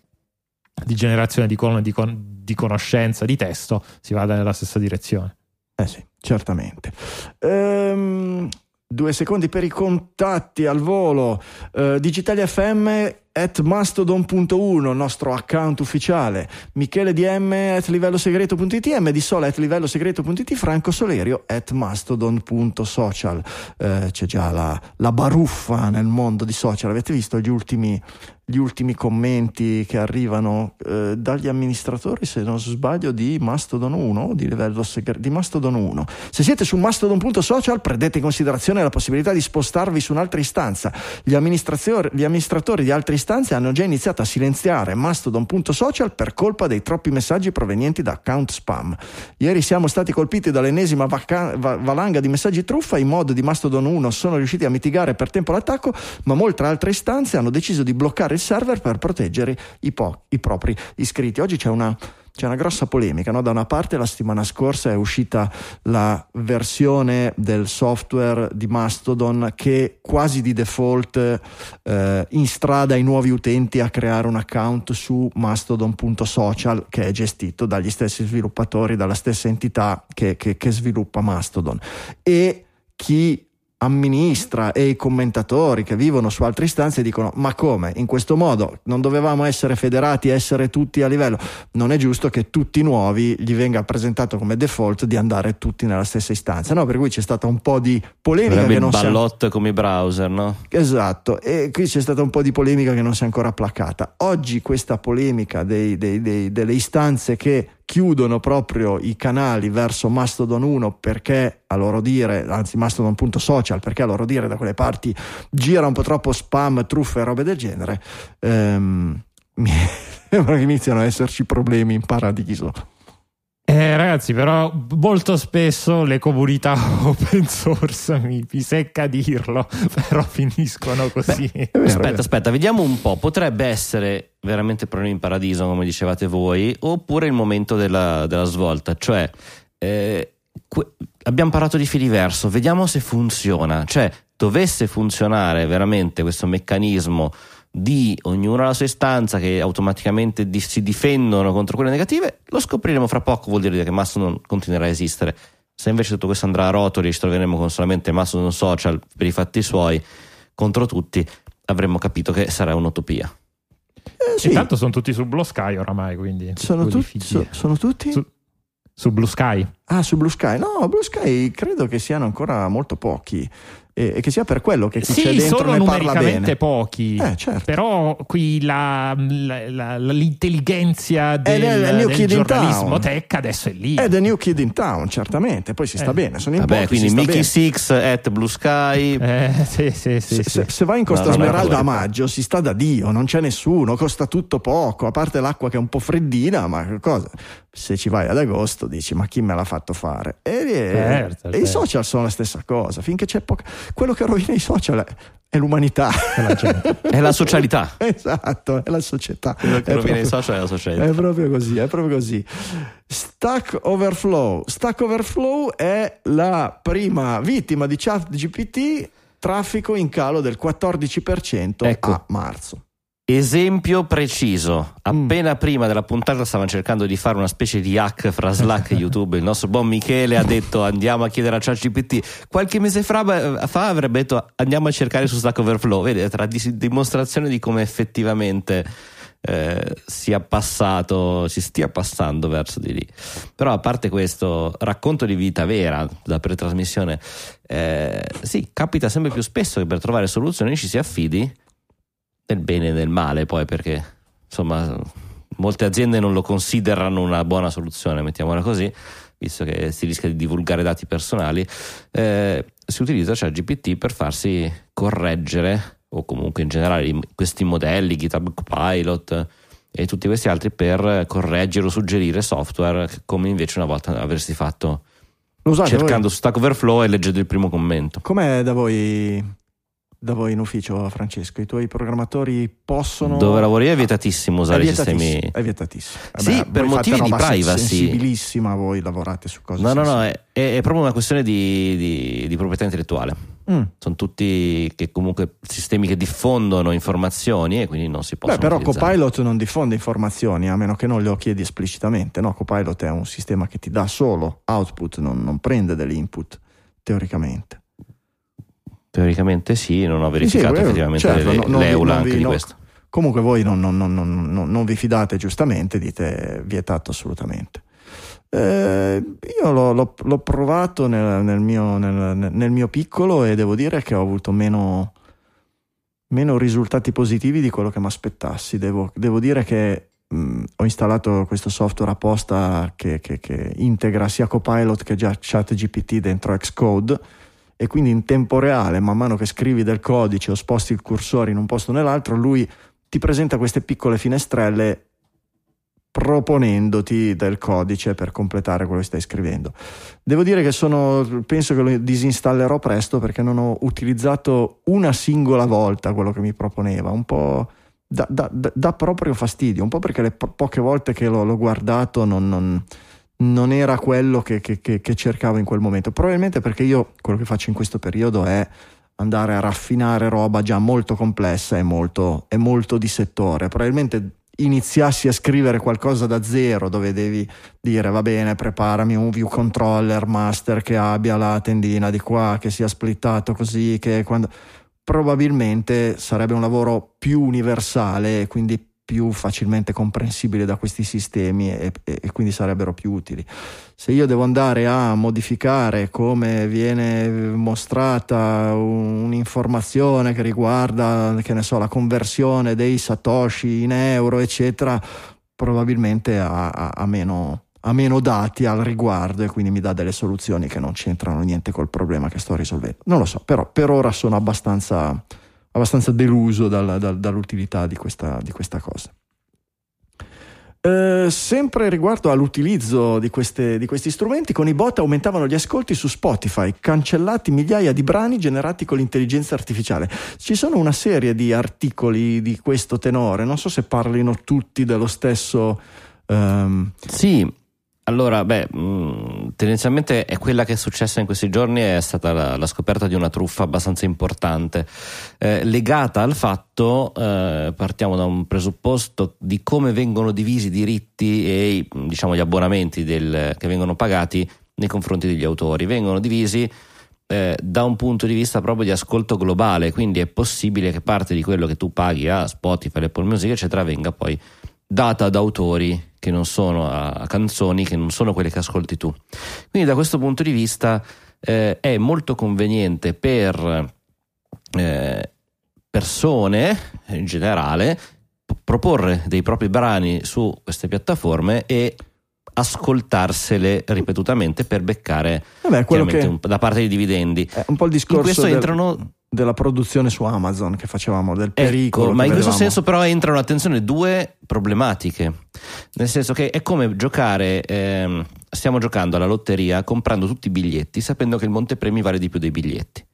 di generazione di, con, di, con, di, conoscenza, di testo, si vada nella stessa direzione. Eh sì, certamente. Ehm, due secondi per i contatti al volo. Eh, Digitali FM at mastodon.1, nostro account ufficiale, Michele DM at livellosegreto.it, M di Sola at livellosegreto.it, Franco Solerio at mastodon.social. Eh, c'è già la, la, baruffa nel mondo di social, avete visto gli ultimi, gli ultimi commenti che arrivano eh, dagli amministratori, se non sbaglio, di Mastodon 1, di livello segreto, di Mastodon 1. Se siete su mastodon.social prendete in considerazione la possibilità di spostarvi su un'altra istanza. Gli amministratori, gli amministratori di altre istanze istanze hanno già iniziato a silenziare Mastodon.social per colpa dei troppi messaggi provenienti da account spam. Ieri siamo stati colpiti dall'ennesima vaca- va- valanga di messaggi truffa, i mod di Mastodon 1 sono riusciti a mitigare per tempo l'attacco, ma molte altre istanze hanno deciso di bloccare il server per proteggere i, po- i propri iscritti. Oggi c'è una c'è una grossa polemica. No? Da una parte la settimana scorsa è uscita la versione del software di Mastodon che quasi di default eh, instrada i nuovi utenti a creare un account su mastodon.social che è gestito dagli stessi sviluppatori, dalla stessa entità che, che, che sviluppa Mastodon. E chi amministra e i commentatori che vivono su altre istanze dicono ma come? In questo modo non dovevamo essere federati essere tutti a livello? Non è giusto che tutti nuovi gli venga presentato come default di andare tutti nella stessa istanza. No per cui c'è stata un po' di polemica che non il ballot si... come i browser no? esatto e qui c'è stata un po' di polemica che non si è ancora placata. Oggi questa polemica dei, dei, dei, delle istanze che chiudono proprio i canali verso Mastodon 1 perché a loro dire, anzi Mastodon.social perché a loro dire da quelle parti gira un po' troppo spam, truffe e robe del genere, ehm, mi sembra che iniziano ad esserci problemi in paradiso. Eh, ragazzi, però molto spesso le comunità open source mi, mi secca dirlo, però finiscono così. Beh, aspetta, aspetta, vediamo un po'. Potrebbe essere veramente problemi in paradiso, come dicevate voi, oppure il momento della, della svolta. Cioè, eh, que- abbiamo parlato di filiverso, vediamo se funziona. Cioè, dovesse funzionare veramente questo meccanismo di ognuno alla sua istanza che automaticamente di, si difendono contro quelle negative, lo scopriremo fra poco, vuol dire che Mastodon continuerà a esistere. Se invece tutto questo andrà a rotoli e ci troveremo con solamente Mastodon social per i fatti suoi contro tutti, avremmo capito che sarà un'utopia. Eh, sì. Intanto sono tutti su Blue Sky oramai, quindi sono, tu- so, sono tutti su, su Blue Sky. Ah, su Blue Sky. No, Blue Sky credo che siano ancora molto pochi e, che sia per quello che chi sì, c'è dentro sono ne parla numericamente pochi eh, certo. però qui la, la, la, l'intelligenza del, del, del giornalismo tech adesso è lì. È The New Kid in Town certamente poi si sta eh. bene sono in Vabbè, pochi, quindi Mickey bene. Six at Blue Sky. Eh, sì, sì, sì, se, se, se, vai in Costa no, Smeralda a maggio si sta da Dio non c'è nessuno costa tutto poco a parte l'acqua che è un po' freddina ma cosa se ci vai ad agosto dici ma chi me l'ha fatto fare? E, certo, e certo. i social sono la stessa cosa finché c'è poca quello che rovina i social è l'umanità. È la, è la socialità. Esatto è la società. Quello che rovina i social è la socialità. è proprio così è proprio così. Stack Overflow. Stack Overflow è la prima vittima di chat GPT traffico in calo del 14% Ecco. a marzo. Esempio preciso, Mm. appena prima della puntata stavano cercando di fare una specie di hack fra Slack e YouTube. Il nostro buon Michele ha detto andiamo a chiedere a ChatGPT. Qualche mese fra, fa avrebbe detto andiamo a cercare su Stack Overflow. Vede, tra di- dimostrazione di come effettivamente eh, sia passato, si stia passando verso di lì. Però a parte questo racconto di vita vera da pretrasmissione, eh, sì, capita sempre più spesso che per trovare soluzioni ci si affidi nel bene e nel male poi perché insomma molte aziende non lo considerano una buona soluzione mettiamola così visto che si rischia di divulgare dati personali eh, si utilizza ChatGPT per farsi correggere o comunque in generale questi modelli GitHub Copilot e tutti questi altri per correggere o suggerire software come invece una volta avresti fatto usate voi? cercando su Stack Overflow e leggendo il primo commento Com'è da voi, da voi in ufficio, Francesco? I tuoi programmatori possono. dove lavori è vietatissimo usare i sistemi È vietatissimo. Eh Sì, per motivi di privacy. Sensibilissima, voi lavorate su cose No, no, no, è, è proprio una questione di, di- di proprietà intellettuale. Mm. Sono tutti che comunque sistemi che diffondono informazioni e quindi non si possono Beh, però utilizzare. Copilot non diffonde informazioni a meno che non lo chiedi esplicitamente. No, Copilot è un sistema che ti dà solo output, non, non prende degli input, teoricamente. Teoricamente sì, non ho Sì, verificato sì, effettivamente certo, le- no- non l'EULA non anche vi- di no. questo. Comunque voi non, non- non- non- non- non vi fidate giustamente, dite vietato assolutamente. Eh, io l'ho, l'ho- l'ho provato nel, nel mio, nel- nel mio piccolo e devo dire che ho avuto meno, meno risultati positivi di quello che mi aspettassi. Devo, devo dire che mh, ho installato questo software apposta che, che- che integra sia Copilot che già ChatGPT dentro Xcode e quindi in tempo reale, man mano che scrivi del codice o sposti il cursore in un posto o nell'altro, lui ti presenta queste piccole finestrelle proponendoti del codice per completare quello che stai scrivendo. Devo dire che sono, penso che lo disinstallerò presto perché non ho utilizzato una singola volta quello che mi proponeva, un po' dà, proprio fastidio, un po' perché le po- poche volte che l'ho, l'ho guardato non, non- non era quello che, che- che- che cercavo in quel momento. Probabilmente perché io quello che faccio in questo periodo è andare a raffinare roba già molto complessa e molto, e molto di settore. Probabilmente iniziassi a scrivere qualcosa da zero dove devi dire va bene preparami un view controller master che abbia la tendina di qua che sia splittato così che quando probabilmente sarebbe un lavoro più universale quindi più facilmente comprensibile da questi sistemi e, e- e quindi sarebbero più utili. Se io devo andare a modificare come viene mostrata un- un'informazione che riguarda, che ne so, la conversione dei satoshi in euro, eccetera, probabilmente ha, ha- ha meno, ha meno dati al riguardo e quindi mi dà delle soluzioni che non c'entrano niente col problema che sto risolvendo. Non lo so, però per ora sono abbastanza, abbastanza deluso dal- dal- dall'utilità di questa, di questa cosa. Eh, sempre riguardo all'utilizzo di, queste- di questi strumenti, con i bot aumentavano gli ascolti su Spotify, cancellati migliaia di brani generati con l'intelligenza artificiale. Ci sono una serie di articoli di questo tenore, non so se parlino tutti dello stesso. ehm, Sì, allora, beh, mh, tendenzialmente è quella che è successa in questi giorni, è stata la, la scoperta di una truffa abbastanza importante, eh, legata al fatto, eh, partiamo da un presupposto di come vengono divisi i diritti e diciamo, gli abbonamenti del- che vengono pagati nei confronti degli autori. Vengono divisi eh, da un punto di vista proprio di ascolto globale, quindi è possibile che parte di quello che tu paghi a Spotify, Apple Music, eccetera, venga poi data ad autori che non sono a, a canzoni che non sono quelle che ascolti tu. Quindi da questo punto di vista eh, è molto conveniente per eh, persone in generale proporre dei propri brani su queste piattaforme e ascoltarsele ripetutamente per beccare vabbè, che un- da parte dei dividendi. è un po' il In discorso questo del- entrano della produzione su Amazon che facevamo, del pericolo. Ecco, ma in questo senso però entrano, attenzione, due problematiche. Nel senso che è come giocare, ehm, stiamo giocando alla lotteria comprando tutti i biglietti sapendo che il montepremi vale di più dei biglietti.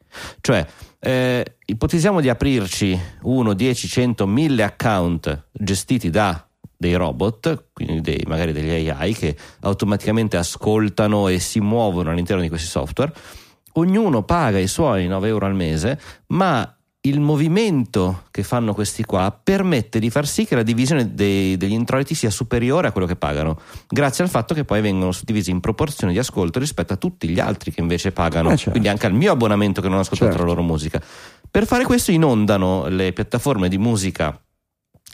Cioè, eh, ipotizziamo di aprirci 1, 10, 100, 1000 account gestiti da dei robot, quindi dei- magari degli AI che automaticamente ascoltano e si muovono all'interno di questi software. Ognuno paga i suoi 9 euro al mese, ma il movimento che fanno questi qua permette di far sì che la divisione dei, degli introiti sia superiore a quello che pagano, grazie al fatto che poi vengono suddivisi in proporzione di ascolto rispetto a tutti gli altri che invece pagano, Eh, certo. quindi anche al mio abbonamento che non ho ascoltato Certo. la loro musica. Per fare questo inondano le piattaforme di musica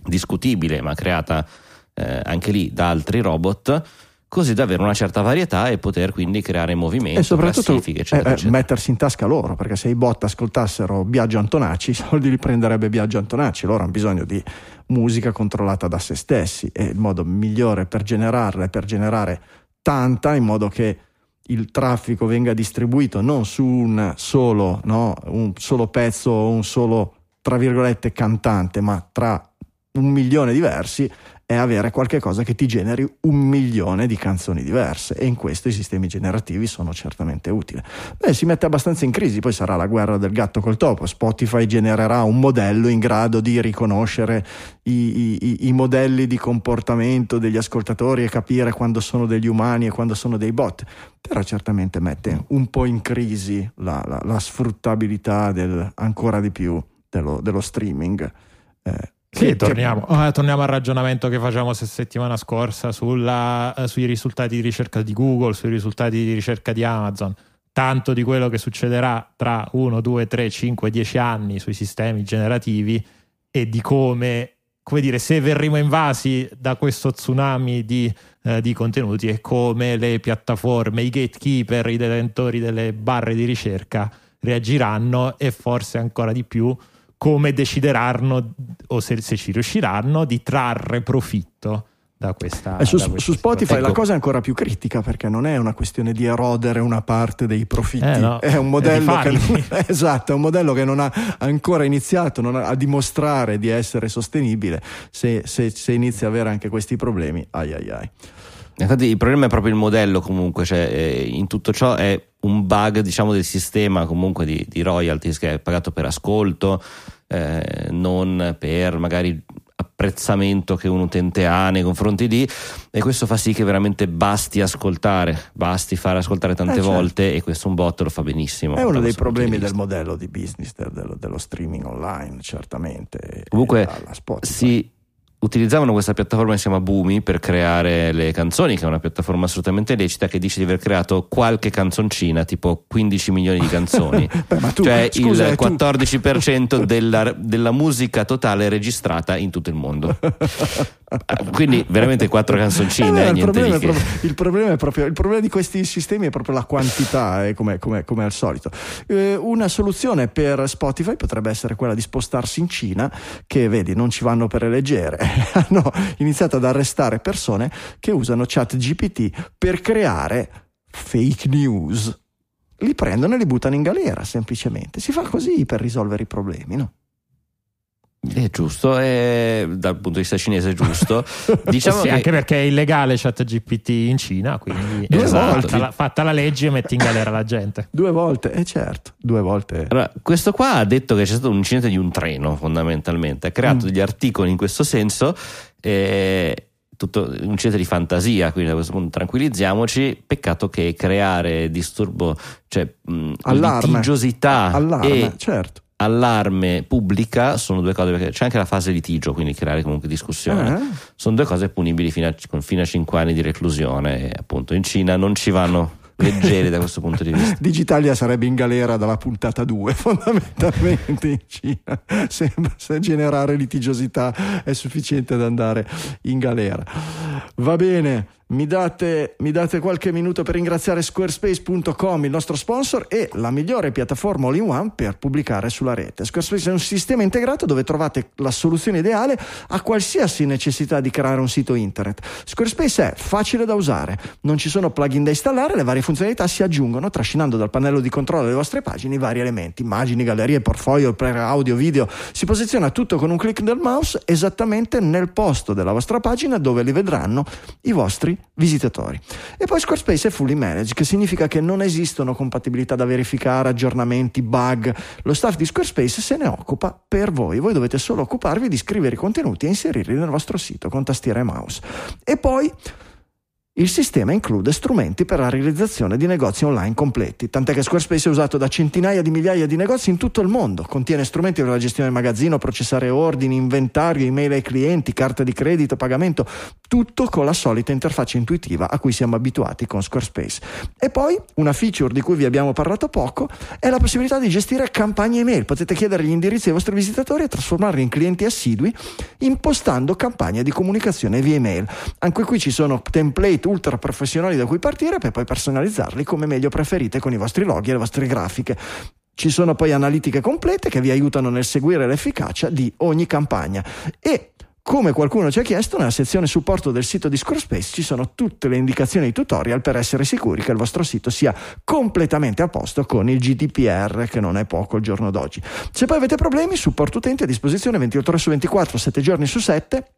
discutibile, ma creata eh, anche lì da altri robot, così da avere una certa varietà e poter quindi creare movimenti, e soprattutto eccetera, eh, eccetera. mettersi in tasca loro perché se i bot ascoltassero Biagio Antonacci i soldi li prenderebbe Biagio Antonacci loro hanno bisogno di musica controllata da se stessi e il modo migliore per generarla è per generare tanta in modo che il traffico venga distribuito non su un solo, no, un solo pezzo o un solo tra virgolette cantante ma tra un milione diversi è avere qualche cosa che ti generi un milione di canzoni diverse e in questo i sistemi generativi sono certamente utili. Beh, si mette abbastanza in crisi, poi sarà la guerra del gatto col topo. Spotify genererà un modello in grado di riconoscere i- i- i modelli di comportamento degli ascoltatori e capire quando sono degli umani e quando sono dei bot. Però certamente mette un po' in crisi la, la- la sfruttabilità del, ancora di più dello, dello streaming. Eh, Sì, torniamo, eh, torniamo al ragionamento che facevamo se- settimana scorsa sulla, eh, sui risultati di ricerca di Google, sui risultati di ricerca di Amazon. Tanto di quello che succederà tra 1, 2, 3, 5, 10 anni sui sistemi generativi e di come, come dire, se verremo invasi da questo tsunami di, eh, di contenuti e come le piattaforme, i gatekeeper, i detentori delle barre di ricerca reagiranno e forse ancora di più come decideranno o se, se ci riusciranno di trarre profitto da questa E su, da questa su Spotify situazione. la Ecco. cosa è ancora più critica perché non è una questione di erodere una parte dei profitti, Eh, no. è un modello È non, esatto, è un modello che non ha ancora iniziato non ha- a dimostrare di essere sostenibile. Se, se- se inizia a avere anche questi problemi, ai ai ai. Infatti il problema è proprio il modello comunque, cioè eh, in tutto ciò è un bug diciamo del sistema comunque di, di royalties che è pagato per ascolto, eh, non per magari apprezzamento che un utente ha nei confronti di e questo fa sì che veramente basti ascoltare, basti fare ascoltare tante Eh, certo. volte e questo un bot lo fa benissimo. È uno dei problemi del modello di business del- dello, dello streaming online, certamente. Comunque si utilizzavano questa piattaforma che si chiama Boomi per creare le canzoni, che è una piattaforma assolutamente lecita che dice di aver creato qualche canzoncina, tipo 15 milioni di canzoni. Beh, tu, cioè scusa, il eh, tu- 14% della, della musica totale registrata in tutto il mondo. Quindi veramente quattro Eh, canzoncine, eh, il, niente problema di è che. proprio, il problema proprio il problema di questi sistemi è proprio la quantità, eh, come, come- come al solito. Eh, una soluzione per Spotify potrebbe essere quella di spostarsi in Cina, che vedi, non ci vanno per le leggere. Hanno iniziato ad arrestare persone che usano chat GPT per creare fake news. Li prendono e li buttano in galera semplicemente. Si fa così per risolvere i problemi, no? È giusto, è, dal punto di vista cinese è giusto. Diciamo Sì, che anche perché è illegale ChatGPT in Cina, quindi Due esatto, volte. fatta, la, fatta la legge e metti in galera la gente. Due volte, e certo, due volte. Allora, questo qua ha detto che c'è stato un incidente di un treno, fondamentalmente. Ha creato Mm. degli articoli in questo senso. eh, tutto un incidente di fantasia, quindi da questo punto tranquillizziamoci. Peccato che creare disturbo, cioè mh, Allarme. litigiosità Allarme, e certo. Allarme pubblica sono due cose, perché c'è anche la fase litigio, quindi creare comunque discussione. Eh? Sono due cose punibili fino a, fino a 5 anni di reclusione. E appunto in Cina non ci vanno leggeri da questo punto di vista. Digitalia sarebbe in galera dalla puntata 2 fondamentalmente in Cina sembra se generare litigiosità è sufficiente ad andare in galera va bene mi date, mi date qualche minuto per ringraziare squarespace.com, il nostro sponsor e la migliore piattaforma all-in-one per pubblicare sulla rete. Squarespace è un sistema integrato dove trovate la soluzione ideale a qualsiasi necessità di creare un sito internet. Squarespace è facile da usare, non ci sono plugin da installare, le varie funzionalità si aggiungono trascinando dal pannello di controllo delle vostre pagine i vari elementi, immagini, gallerie, portfolio, audio, video. Si posiziona tutto con un clic del mouse esattamente nel posto della vostra pagina dove li vedranno i vostri visitatori. E poi Squarespace è fully managed, che significa che non esistono compatibilità da verificare, aggiornamenti, bug. Lo staff di Squarespace se ne occupa per voi. Voi dovete solo occuparvi di scrivere i contenuti e inserirli nel vostro sito con tastiera e mouse. E poi Il sistema include strumenti per la realizzazione di negozi online completi, tant'è che Squarespace è usato da centinaia di migliaia di negozi in tutto il mondo. Contiene strumenti per la gestione del magazzino, processare ordini, inventario, email ai clienti, carta di credito, pagamento, tutto con la solita interfaccia intuitiva a cui siamo abituati con Squarespace. E poi una feature di cui vi abbiamo parlato poco è la possibilità di gestire campagne email. Potete chiedere gli indirizzi ai vostri visitatori e trasformarli in clienti assidui impostando campagne di comunicazione via email. Anche qui ci sono template ultra professionali da cui partire per poi personalizzarli come meglio preferite con i vostri loghi e le vostre grafiche. Ci sono poi analitiche complete che vi aiutano nel seguire l'efficacia di ogni campagna e come qualcuno ci ha chiesto, nella sezione supporto del sito di Squarespace ci sono tutte le indicazioni e tutorial per essere sicuri che il vostro sito sia completamente a posto con il GDPR, che non è poco il giorno d'oggi. Se poi avete problemi, supporto utenti a disposizione 28 ore su 24, 7 giorni su 7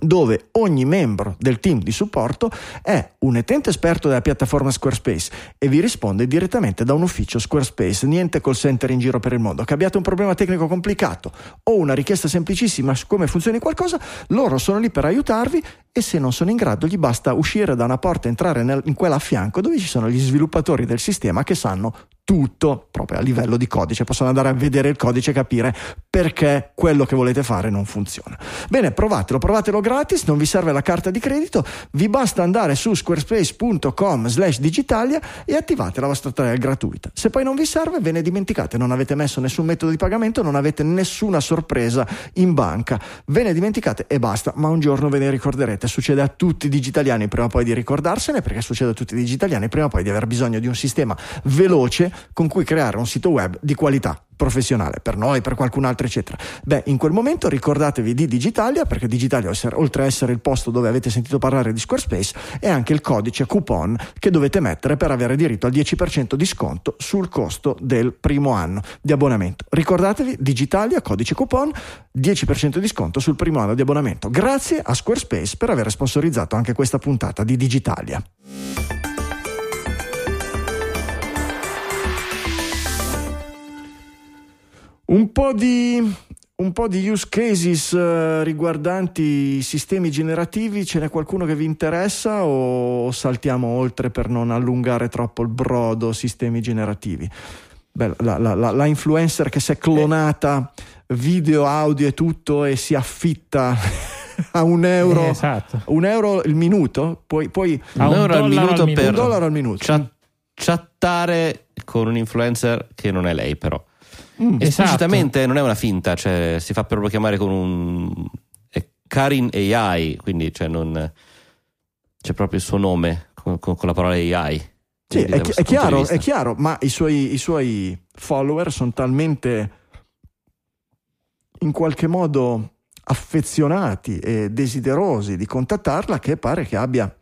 dove ogni membro del team di supporto è un utente esperto della piattaforma Squarespace e vi risponde direttamente da un ufficio Squarespace, niente call center in giro per il mondo. Che abbiate un problema tecnico complicato o una richiesta semplicissima su come funzioni qualcosa, loro sono lì per aiutarvi e se non sono in grado gli basta uscire da una porta e entrare nel, in quella a fianco dove ci sono gli sviluppatori del sistema che sanno tutto proprio a livello di codice, possono andare a vedere il codice e capire perché quello che volete fare non funziona. Bene, provatelo, provatelo gratis, non vi serve la carta di credito, vi basta andare su squarespace.com slash digitalia e attivate la vostra trial gratuita. Se poi non vi serve, ve ne dimenticate, non avete messo nessun metodo di pagamento, non avete nessuna sorpresa in banca, ve ne dimenticate e basta, ma un giorno ve ne ricorderete. Succede a tutti i digitaliani prima o poi di ricordarsene, perché succede a tutti i digitaliani prima o poi di aver bisogno di un sistema veloce con cui creare un sito web di qualità professionale per noi, per qualcun altro, eccetera. Beh, in quel momento ricordatevi di Digitalia, perché Digitalia, oltre a essere il posto dove avete sentito parlare di Squarespace, è anche il codice coupon che dovete mettere per avere diritto al 10% di sconto sul costo del primo anno di abbonamento. Ricordatevi, Digitalia, codice coupon, 10% di sconto sul primo anno di abbonamento. Grazie a Squarespace per aver sponsorizzato anche questa puntata di Digitalia. Un po' di, un po' di use cases uh, riguardanti i sistemi generativi, ce n'è qualcuno che vi interessa o saltiamo oltre per non allungare troppo il brodo sistemi generativi? Beh, la, la, la, la influencer che si è clonata video, audio e tutto e si affitta a un euro, Eh, esatto. un euro il minuto, poi, poi A un un euro al dollaro minuto al per un dollaro al minuto. chat- chattare con un influencer che non è lei però. Mm. Esplicitamente non è una finta, cioè si fa proprio chiamare con un Karin AI, quindi cioè non c'è proprio il suo nome con, con- con la parola AI. Sì, è, è chiaro, è chiaro, ma i suoi, i suoi follower sono talmente in qualche modo affezionati e desiderosi di contattarla che pare che abbia,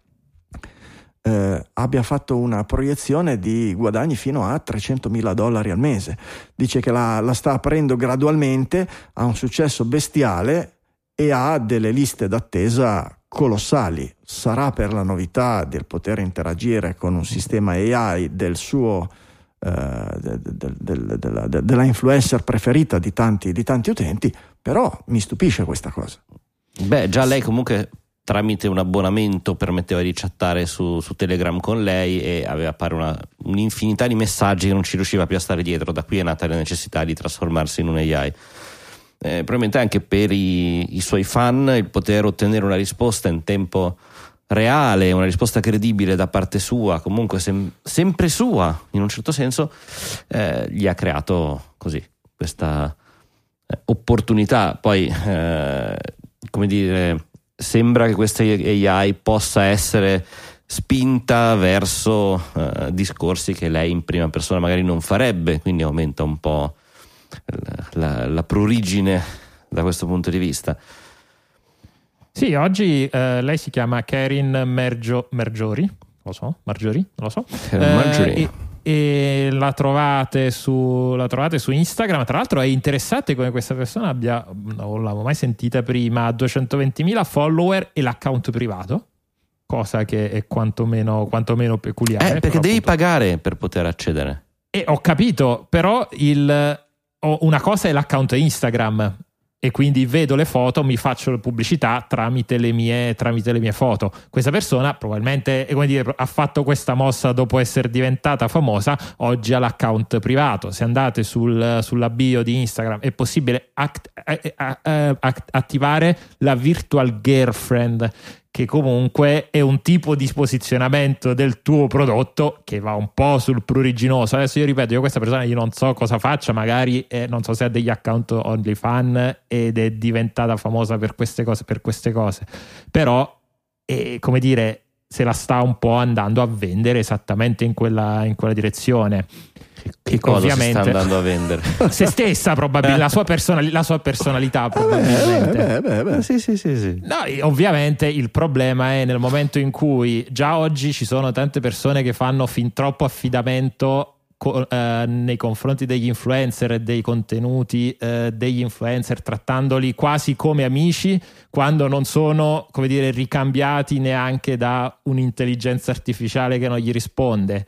eh, abbia fatto una proiezione di guadagni fino a 300 mila dollari al mese. Dice che la, la sta aprendo gradualmente, ha un successo bestiale e ha delle liste d'attesa colossali. Sarà per la novità del poter interagire con un sistema AI del suo eh, de- de- del- della, de- della influencer preferita di tanti, di tanti utenti, però mi stupisce questa cosa. Beh, già lei comunque tramite un abbonamento permetteva di chattare su, su Telegram con lei e aveva pare una, un'infinità di messaggi che non ci riusciva più a stare dietro. Da qui è nata la necessità di trasformarsi in un AI. Eh, probabilmente anche per i, i suoi fan il poter ottenere una risposta in tempo reale, una risposta credibile da parte sua, comunque sem- sempre sua in un certo senso, eh, gli ha creato così questa eh, opportunità. Poi, eh, come dire, sembra che questa AI possa essere spinta verso eh, discorsi che lei in prima persona magari non farebbe, quindi aumenta un po' la, la, la prurigine da questo punto di vista. Sì, oggi eh, lei si chiama Karin Mergio- Mergiori, lo so, Margiori, non lo so. Karin Marjorie. e, e la, trovate su, la trovate su Instagram. Tra l'altro è interessante come questa persona abbia, non l'avevo mai sentita prima, ha 220.000 follower e l'account privato, cosa che è quantomeno, quantomeno peculiare. Eh, perché devi appunto- pagare per poter accedere. E ho capito, però il, oh, una cosa è l'account Instagram e quindi vedo le foto, mi faccio le pubblicità tramite le mie, tramite le mie foto. Questa persona probabilmente dire, ha fatto questa mossa dopo essere diventata famosa, oggi ha l'account privato. Se andate sul, sulla bio di Instagram è possibile act, eh, eh, eh, attivare la virtual girlfriend che comunque è un tipo di posizionamento del tuo prodotto che va un po' sul pruriginoso. Adesso io ripeto, io questa persona io non so cosa faccia, magari eh, non so se ha degli account OnlyFan ed è diventata famosa per queste cose, per queste cose. Però, eh, come dire, se la sta un po' andando a vendere esattamente in quella, in quella direzione. Che cosa ovviamente, sta andando a vendere? se stessa, probabilmente, la sua, personali- la sua personalità, probabilmente. Beh, beh, beh, sì, sì, sì, sì. No, ovviamente il problema è nel momento in cui già oggi ci sono tante persone che fanno fin troppo affidamento eh, nei confronti degli influencer e dei contenuti eh, degli influencer, trattandoli quasi come amici, quando non sono, come dire, ricambiati neanche da un'intelligenza artificiale che non gli risponde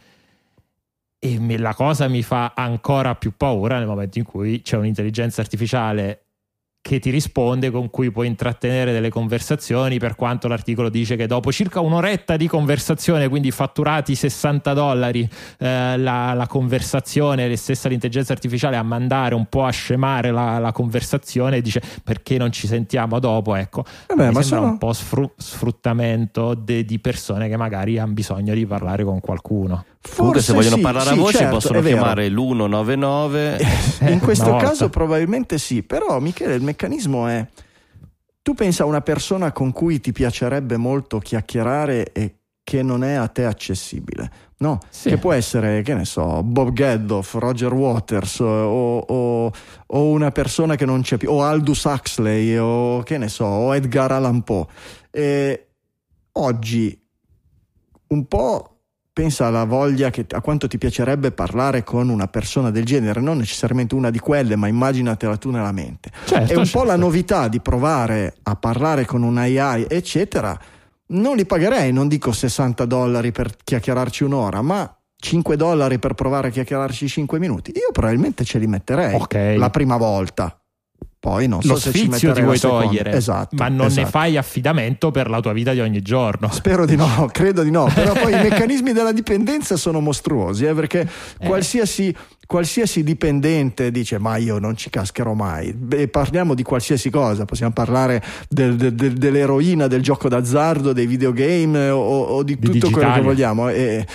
e la cosa mi fa ancora più paura nel momento in cui c'è un'intelligenza artificiale che ti risponde, con cui puoi intrattenere delle conversazioni, per quanto l'articolo dice che dopo circa un'oretta di conversazione, quindi fatturati 60 dollari eh, la, la, conversazione, le stessa l'intelligenza artificiale a mandare un po' a scemare la, la conversazione, dice perché non ci sentiamo dopo, ecco, eh beh, mi sembra sono... un po' sfru- sfruttamento de, di persone che magari hanno bisogno di parlare con qualcuno. Forse Comunque, se vogliono sì, parlare sì, a voce, certo, possono chiamare l'199. In questo caso, probabilmente sì. Però, Michele, il meccanismo è: tu pensa a una persona con cui ti piacerebbe molto chiacchierare e che non è a te accessibile, no? Sì. Che può essere, che ne so, Bob Geldof, Roger Waters o, o, o, una persona che non c'è più, o Aldous Huxley o che ne so, o Edgar Allan Poe. E oggi un po' pensa alla voglia che, a quanto ti piacerebbe parlare con una persona del genere, non necessariamente una di quelle, ma immaginatela tu nella mente. Certo, è un certo. po' la novità di provare a parlare con un AI, eccetera. Non li pagherei, non dico 60 dollari per chiacchierarci un'ora, ma 5 dollari per provare a chiacchierarci 5 minuti. Io probabilmente ce li metterei okay. la prima volta. Poi non so Lo se sfizio ti vuoi togliere, esatto, ma non esatto. ne fai affidamento per la tua vita di ogni giorno. Spero di no, credo di no. Però poi i meccanismi della dipendenza sono mostruosi, eh, perché eh. qualsiasi qualsiasi dipendente dice ma io non ci cascherò mai Beh, parliamo di qualsiasi cosa possiamo parlare del, del, del, dell'eroina del gioco d'azzardo dei videogame o, o di, di tutto digitali. quello che vogliamo e,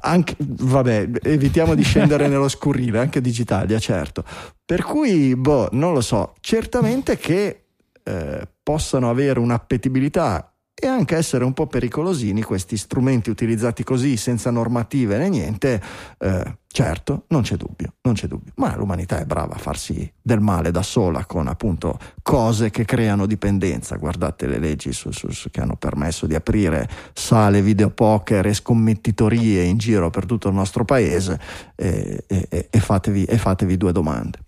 anche, vabbè, evitiamo di scendere nello scurrile, anche Digitalia, certo. Per cui, boh, non lo so, certamente che eh, possano avere un'appetibilità e anche essere un po' pericolosini questi strumenti utilizzati così senza normative né niente, eh, certo, non c'è dubbio, non c'è dubbio, ma l'umanità è brava a farsi del male da sola con appunto cose che creano dipendenza, guardate le leggi su, su, su, che hanno permesso di aprire sale videopoker e scommettitorie in giro per tutto il nostro paese e, e, e, fatevi, e fatevi, due domande.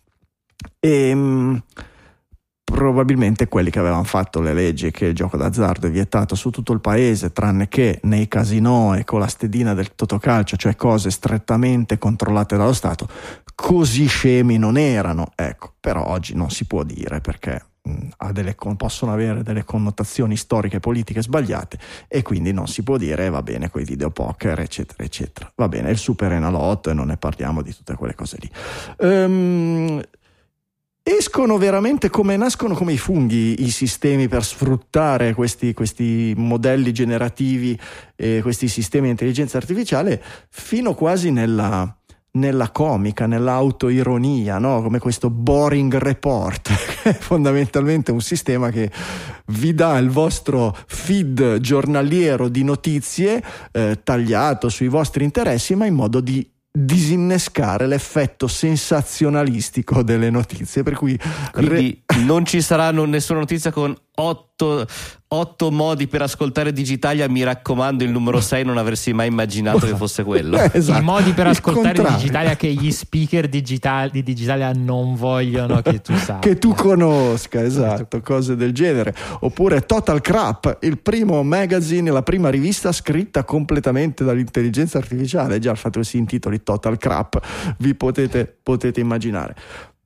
E, ehm, probabilmente quelli che avevano fatto le leggi che il gioco d'azzardo è vietato su tutto il paese, tranne che nei casinò e con la stedina del totocalcio, cioè cose strettamente controllate dallo Stato, così scemi non erano. Ecco, però oggi non si può dire perché delle, possono avere delle connotazioni storiche e politiche sbagliate e quindi non si può dire va bene con i videopoker eccetera eccetera va bene il super enalotto e non ne parliamo di tutte quelle cose lì um, escono veramente come nascono come i funghi i sistemi per sfruttare questi, questi modelli generativi e questi sistemi di intelligenza artificiale fino quasi nella, nella comica, nell'autoironia, no? come questo boring report, che è fondamentalmente un sistema che vi dà il vostro feed giornaliero di notizie eh, tagliato sui vostri interessi, ma in modo di disinnescare l'effetto sensazionalistico delle notizie per cui quindi re... non ci sarà nessuna notizia con otto, otto, modi per ascoltare Digitalia mi raccomando il numero 6 non avresti mai immaginato che fosse quello. Esatto. i modi per ascoltare Digitalia che gli speaker digitali, di Digitalia non vogliono che tu sappia. Che tu conosca esatto cose del genere. Oppure Total Crap il primo magazine la prima rivista scritta completamente dall'intelligenza artificiale. Già il fatto che si intitoli Total Crap vi potete, potete immaginare.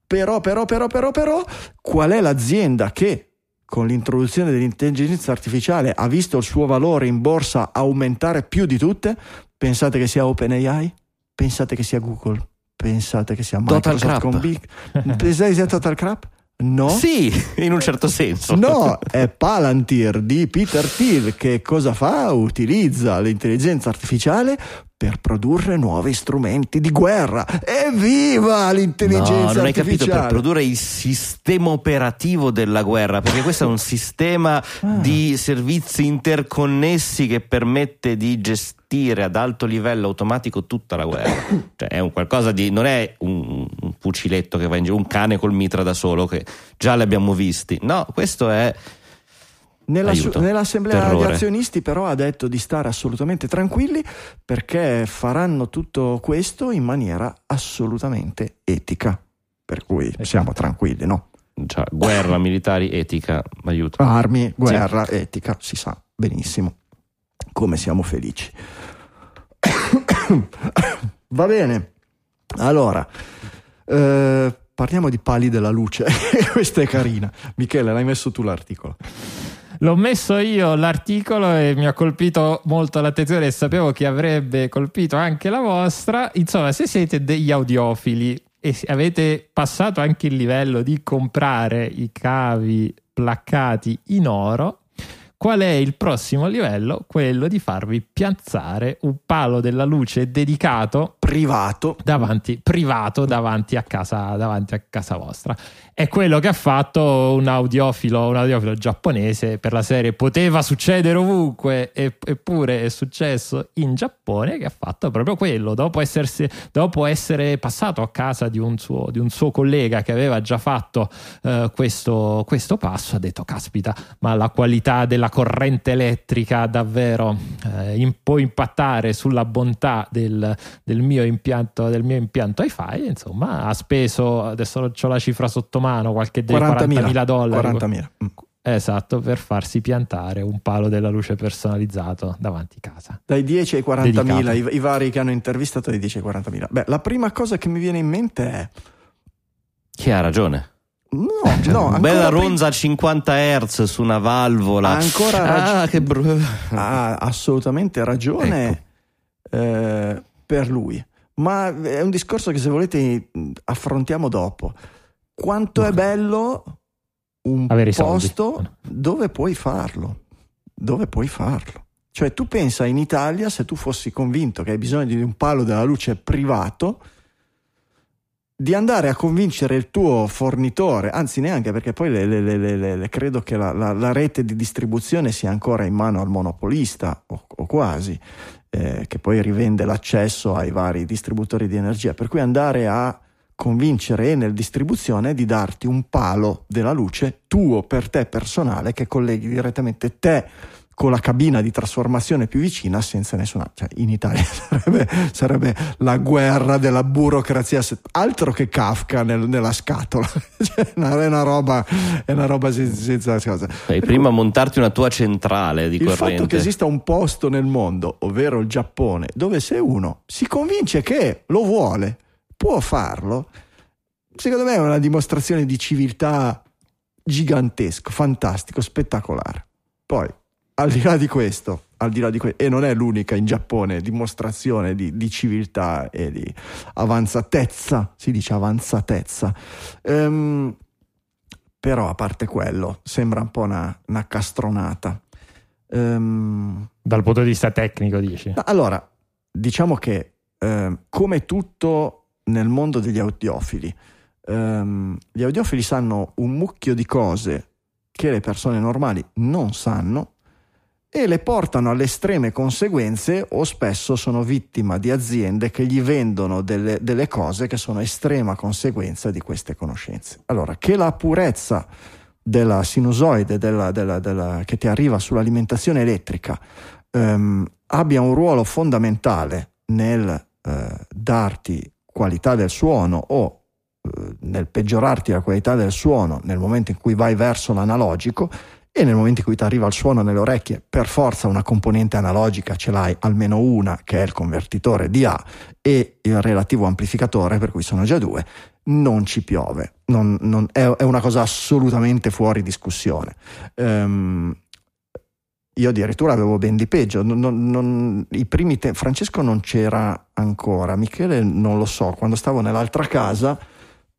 Però, però, però, però, però, qual è l'azienda che con l'introduzione dell'intelligenza artificiale ha visto il suo valore in borsa aumentare più di tutte? Pensate che sia OpenAI? Pensate che sia Google? Pensate che sia Total Microsoft Crap. con Big? Pensate che sia Total Crap? No. Sì, in un certo senso. No, è Palantir di Peter Thiel che cosa fa? Utilizza l'intelligenza artificiale per produrre nuovi strumenti di guerra. Evviva l'intelligenza No, non hai artificiale! capito per produrre il sistema operativo della guerra, perché questo è un sistema di servizi interconnessi che permette di gestire ad alto livello automatico tutta la guerra. Cioè è un qualcosa di non è un, un fuciletto che va in giro, un cane col mitra da solo che già li abbiamo visti. No, questo è Nella su- nell'assemblea Terrore. di azionisti però ha detto di stare assolutamente tranquilli perché faranno tutto questo in maniera assolutamente etica. Per cui siamo tranquilli, no? già guerra, militari, etica, aiuto. Armi, guerra, etica, si sa benissimo come siamo felici. Va bene, allora eh, parliamo di pali della luce. Questa è carina. Michele, l'hai messo tu l'articolo. L'ho messo io l'articolo e mi ha colpito molto l'attenzione e sapevo che avrebbe colpito anche la vostra. Insomma, se siete degli audiofili e avete passato anche il livello di comprare i cavi placcati in oro, qual è il prossimo livello? Quello di farvi piazzare un palo della luce dedicato Privato. davanti, privato davanti a, casa, davanti a casa vostra. È quello che ha fatto un audiofilo, un audiofilo giapponese per la serie Poteva succedere ovunque, eppure è successo in Giappone, che ha fatto proprio quello. Dopo, essersi- dopo essere passato a casa di un suo, di un suo collega che aveva già fatto eh, questo, questo passo, ha detto: Caspita, ma la qualità della corrente elettrica davvero eh, può impattare sulla bontà del, del mio impianto del mio impianto hi-fi insomma ha speso adesso ho la cifra sotto mano qualche dei 40.000 40.000 dollari 40.000. Mm. esatto per farsi piantare un palo della luce personalizzato davanti casa Dai 10 ai 40.000, Dedicato. i, i vari che hanno intervistato dai 10 ai 40.000. Beh, la prima cosa che mi viene in mente è... Chi ha ragione? No, no, ancora Bella prim- ronza a 50 Hz su una valvola. Ha ancora rag- Ah, che brutto. ha assolutamente ragione Ecco. eh, per lui. Ma è un discorso che se volete affrontiamo dopo. Quanto è bello un Avere posto dove puoi farlo? Dove puoi farlo? Cioè tu pensa in Italia se tu fossi convinto che hai bisogno di un palo della luce privato di andare a convincere il tuo fornitore, anzi neanche perché poi le- le- le- le- le- le- credo che la, la- la rete di distribuzione sia ancora in mano al monopolista o, o quasi, eh, che poi rivende l'accesso ai vari distributori di energia, per cui andare a convincere Enel Distribuzione di darti un palo della luce tuo per te personale che colleghi direttamente te con la cabina di trasformazione più vicina senza nessuna cioè in Italia sarebbe, sarebbe la guerra della burocrazia altro che Kafka nel- nella scatola Cioè, è una roba è una roba sen- senza cosa Fai prima montarti una tua centrale di il fatto corrente. che esista un posto nel mondo, ovvero il Giappone, dove se uno si convince che lo vuole, può farlo, secondo me è una dimostrazione di civiltà gigantesco, fantastico, spettacolare. Poi, al di là di questo, al di là di que- e non è l'unica in Giappone dimostrazione di, di civiltà e di avanzatezza, si dice avanzatezza. Ehm, però a parte quello, sembra un po' una, una castronata. Ehm, dal punto di vista tecnico dici allora, diciamo che ehm, come tutto nel mondo degli audiofili, ehm, gli audiofili sanno un mucchio di cose che le persone normali non sanno e le portano alle estreme conseguenze o spesso sono vittima di aziende che gli vendono delle, delle cose che sono estrema conseguenza di queste conoscenze. Allora, che la purezza della sinusoide della- della- della- che ti arriva sull'alimentazione elettrica ehm, abbia un ruolo fondamentale nel eh, darti qualità del suono o eh, nel peggiorarti la qualità del suono nel momento in cui vai verso l'analogico e nel momento in cui ti arriva il suono nelle orecchie, per forza una componente analogica ce l'hai, almeno una, che è il convertitore DA e il relativo amplificatore, per cui sono già due, non ci piove, non, non, è, è, una cosa assolutamente fuori discussione. Um, io addirittura avevo ben di peggio. Non, te- Francesco non c'era ancora, Michele non lo so. Quando stavo nell'altra casa,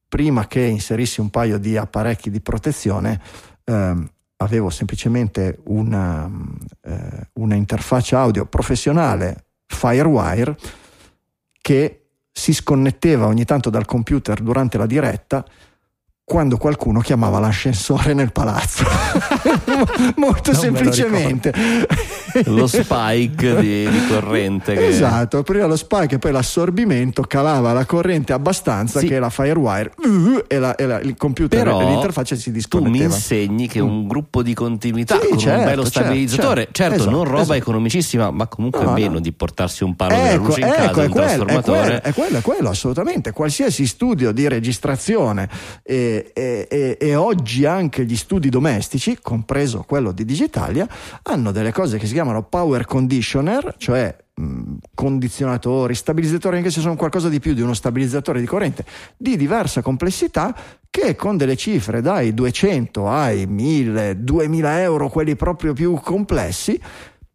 prima che inserissi un paio di apparecchi di protezione, ehm, avevo semplicemente una, eh, una interfaccia audio professionale Firewire che si sconnetteva ogni tanto dal computer durante la diretta quando qualcuno chiamava l'ascensore nel palazzo. Molto non semplicemente. Lo, spike di, di corrente. Che... Esatto, prima lo spike e poi l'assorbimento calava la corrente abbastanza sì. che la Firewire uh, e, la, e la, il computer Però, e l'interfaccia si disconnetteva. Tu mi insegni che un gruppo di continuità sì, con certo, un bello certo, stabilizzatore, certo, certo esatto, non roba esatto. economicissima, ma comunque no, meno no. di portarsi un palo ecco, della luce in ecco, casa, un quello, trasformatore. È quello, è quello, è quello, assolutamente. Qualsiasi studio di registrazione e e, e, e, oggi anche gli studi domestici, compreso quello di Digitalia, hanno delle cose che si chiamano power conditioner, cioè mh, condizionatori, stabilizzatori, anche se sono qualcosa di più di uno stabilizzatore di corrente, di diversa complessità che con delle cifre dai 200 ai 1000, 2000 euro, quelli proprio più complessi,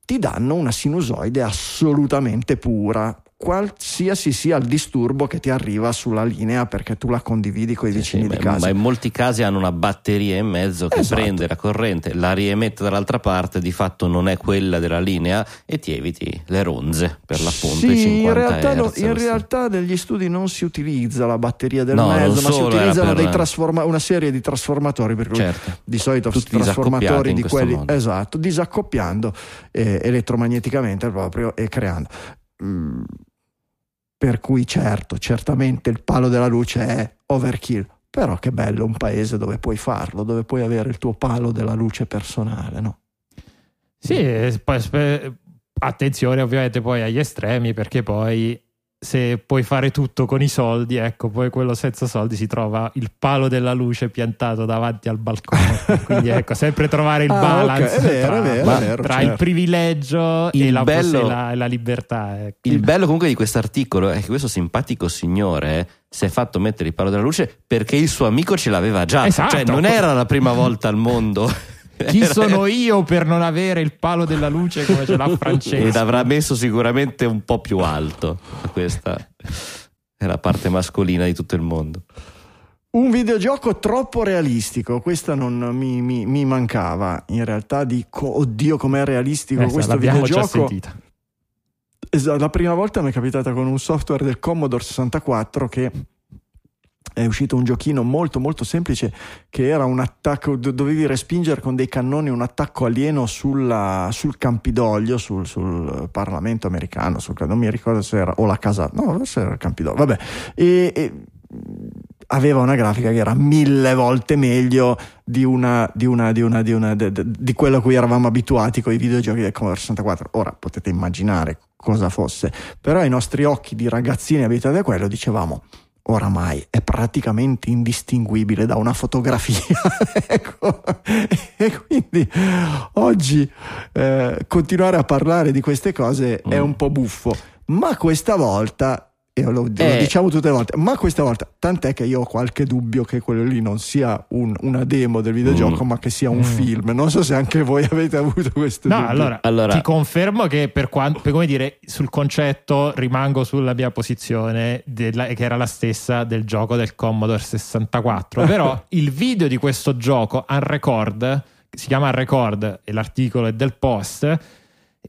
ti danno una sinusoide assolutamente pura, qualsiasi sia il disturbo che ti arriva sulla linea perché tu la condividi con i vicini sì, di casa. Ma in molti casi hanno una batteria in mezzo che esatto. prende la corrente, la riemette dall'altra parte, di fatto non è quella della linea e ti eviti le ronze per l'appunto. Sì, in realtà, no, in realtà negli studi non si utilizza la batteria del no, mezzo, ma si utilizzano per... trasforma- una serie di trasformatori, per cui certo. di solito Tutti trasformatori di quelli, modo. esatto, disaccoppiando eh, elettromagneticamente proprio e creando. Mm per cui certo, certamente il palo della luce è overkill, però che bello un paese dove puoi farlo, dove puoi avere il tuo palo della luce personale, no? Sì, attenzione ovviamente poi agli estremi perché poi se puoi fare tutto con i soldi, ecco, poi quello senza soldi si trova il palo della luce piantato davanti al balcone. Quindi ecco, sempre trovare il ah, balance okay. vero, tra, vero, vero, tra certo. il privilegio il e, la, bello, la, la libertà. Ecco. Il bello comunque di questo articolo è che questo simpatico signore si è fatto mettere il palo della luce perché il suo amico ce l'aveva già. Esatto. Cioè non era la prima volta al mondo chi sono io per non avere il palo della luce come ce l'ha Francesco? Ed avrà messo sicuramente un po' più alto. Questa è la parte mascolina di tutto il mondo. Un videogioco troppo realistico, questa non mi, mi, mi mancava. In realtà dico, oddio com'è realistico eh, questo videogioco. La prima volta mi è capitata con un software del Commodore 64 che è uscito un giochino molto molto semplice che era un attacco, dovevi respingere con dei cannoni un attacco alieno sulla, sul Campidoglio, sul, sul Parlamento americano, sul, non mi ricordo se era, o la casa, no, se era il Campidoglio, vabbè, e, e aveva una grafica che era mille volte meglio di, una, di, una, di, una, di, quello a cui eravamo abituati con i videogiochi del Commodore 64. Ora potete immaginare cosa fosse, però ai nostri occhi di ragazzini abituati a quello dicevamo oramai è praticamente indistinguibile da una fotografia. ecco. E quindi oggi eh, continuare a parlare di queste cose mm. è un po' buffo, ma questa volta e lo, lo eh. diciamo tutte le volte, ma questa volta, tant'è che io ho qualche dubbio che quello lì non sia un, una demo del videogioco, mm. ma che sia un mm. film. Non so se anche voi avete avuto questo no, dubbio. Allora, allora, ti confermo che per quanto, per come dire, sul concetto rimango sulla mia posizione, della, che era la stessa del gioco del Commodore 64. Però il video di questo gioco, Unrecord, si chiama Unrecord e l'articolo è del post,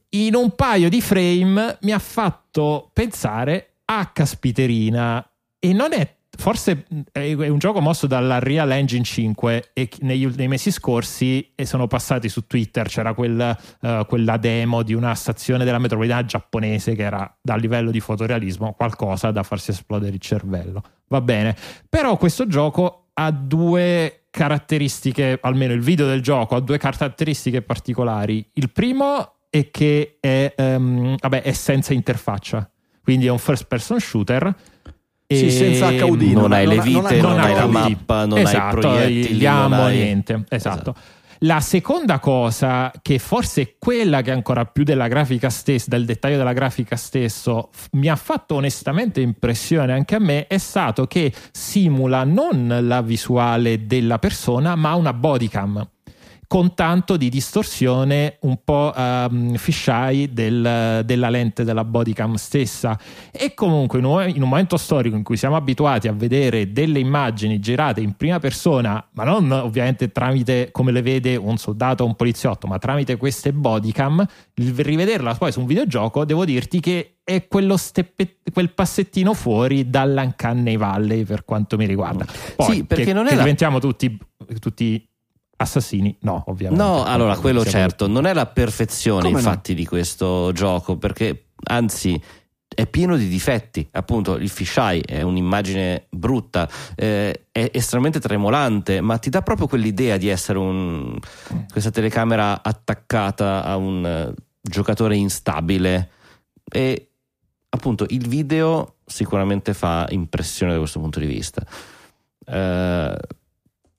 in un paio di frame mi ha fatto pensare a caspiterina. E non è forse è un gioco mosso dalla Real Engine 5 e nei, nei mesi scorsi e sono passati su Twitter c'era quel, uh, quella demo di una stazione della metropolitana giapponese che era dal livello di fotorealismo qualcosa da farsi esplodere il cervello. Va bene. Però questo gioco ha due caratteristiche almeno il video del gioco ha due caratteristiche particolari. Il primo è che è, um, vabbè, è senza interfaccia quindi è un first person shooter. Sì, senza HUD, non, non hai le vite, non, non, non hai la mappa, non esatto, hai proiettili, gli ammo, hai... niente. Esatto. esatto. La seconda cosa, che forse è quella che ancora più della grafica stessa, del dettaglio della grafica stesso, f- mi ha fatto onestamente impressione anche a me, è stato che simula non la visuale della persona, ma una bodycam con tanto di distorsione un po' um, fisheye del, della lente della bodycam stessa. E comunque in un, in un, momento storico in cui siamo abituati a vedere delle immagini girate in prima persona ma non ovviamente tramite come le vede un soldato o un poliziotto ma tramite queste bodycam rivederla poi su un videogioco devo dirti che è quello steppe, quel passettino fuori dall'Uncanny Valley per quanto mi riguarda. Poi Sì, perché che, non è che la- diventiamo tutti, tutti assassini? No ovviamente. No, allora quello Siamo- certo, non è la perfezione Come no? infatti di questo gioco, perché anzi è pieno di difetti, appunto il fisheye è un'immagine brutta, eh, è estremamente tremolante, ma ti dà proprio quell'idea di essere un, questa telecamera attaccata a un eh, giocatore instabile. E appunto il video sicuramente fa impressione da questo punto di vista. Eh,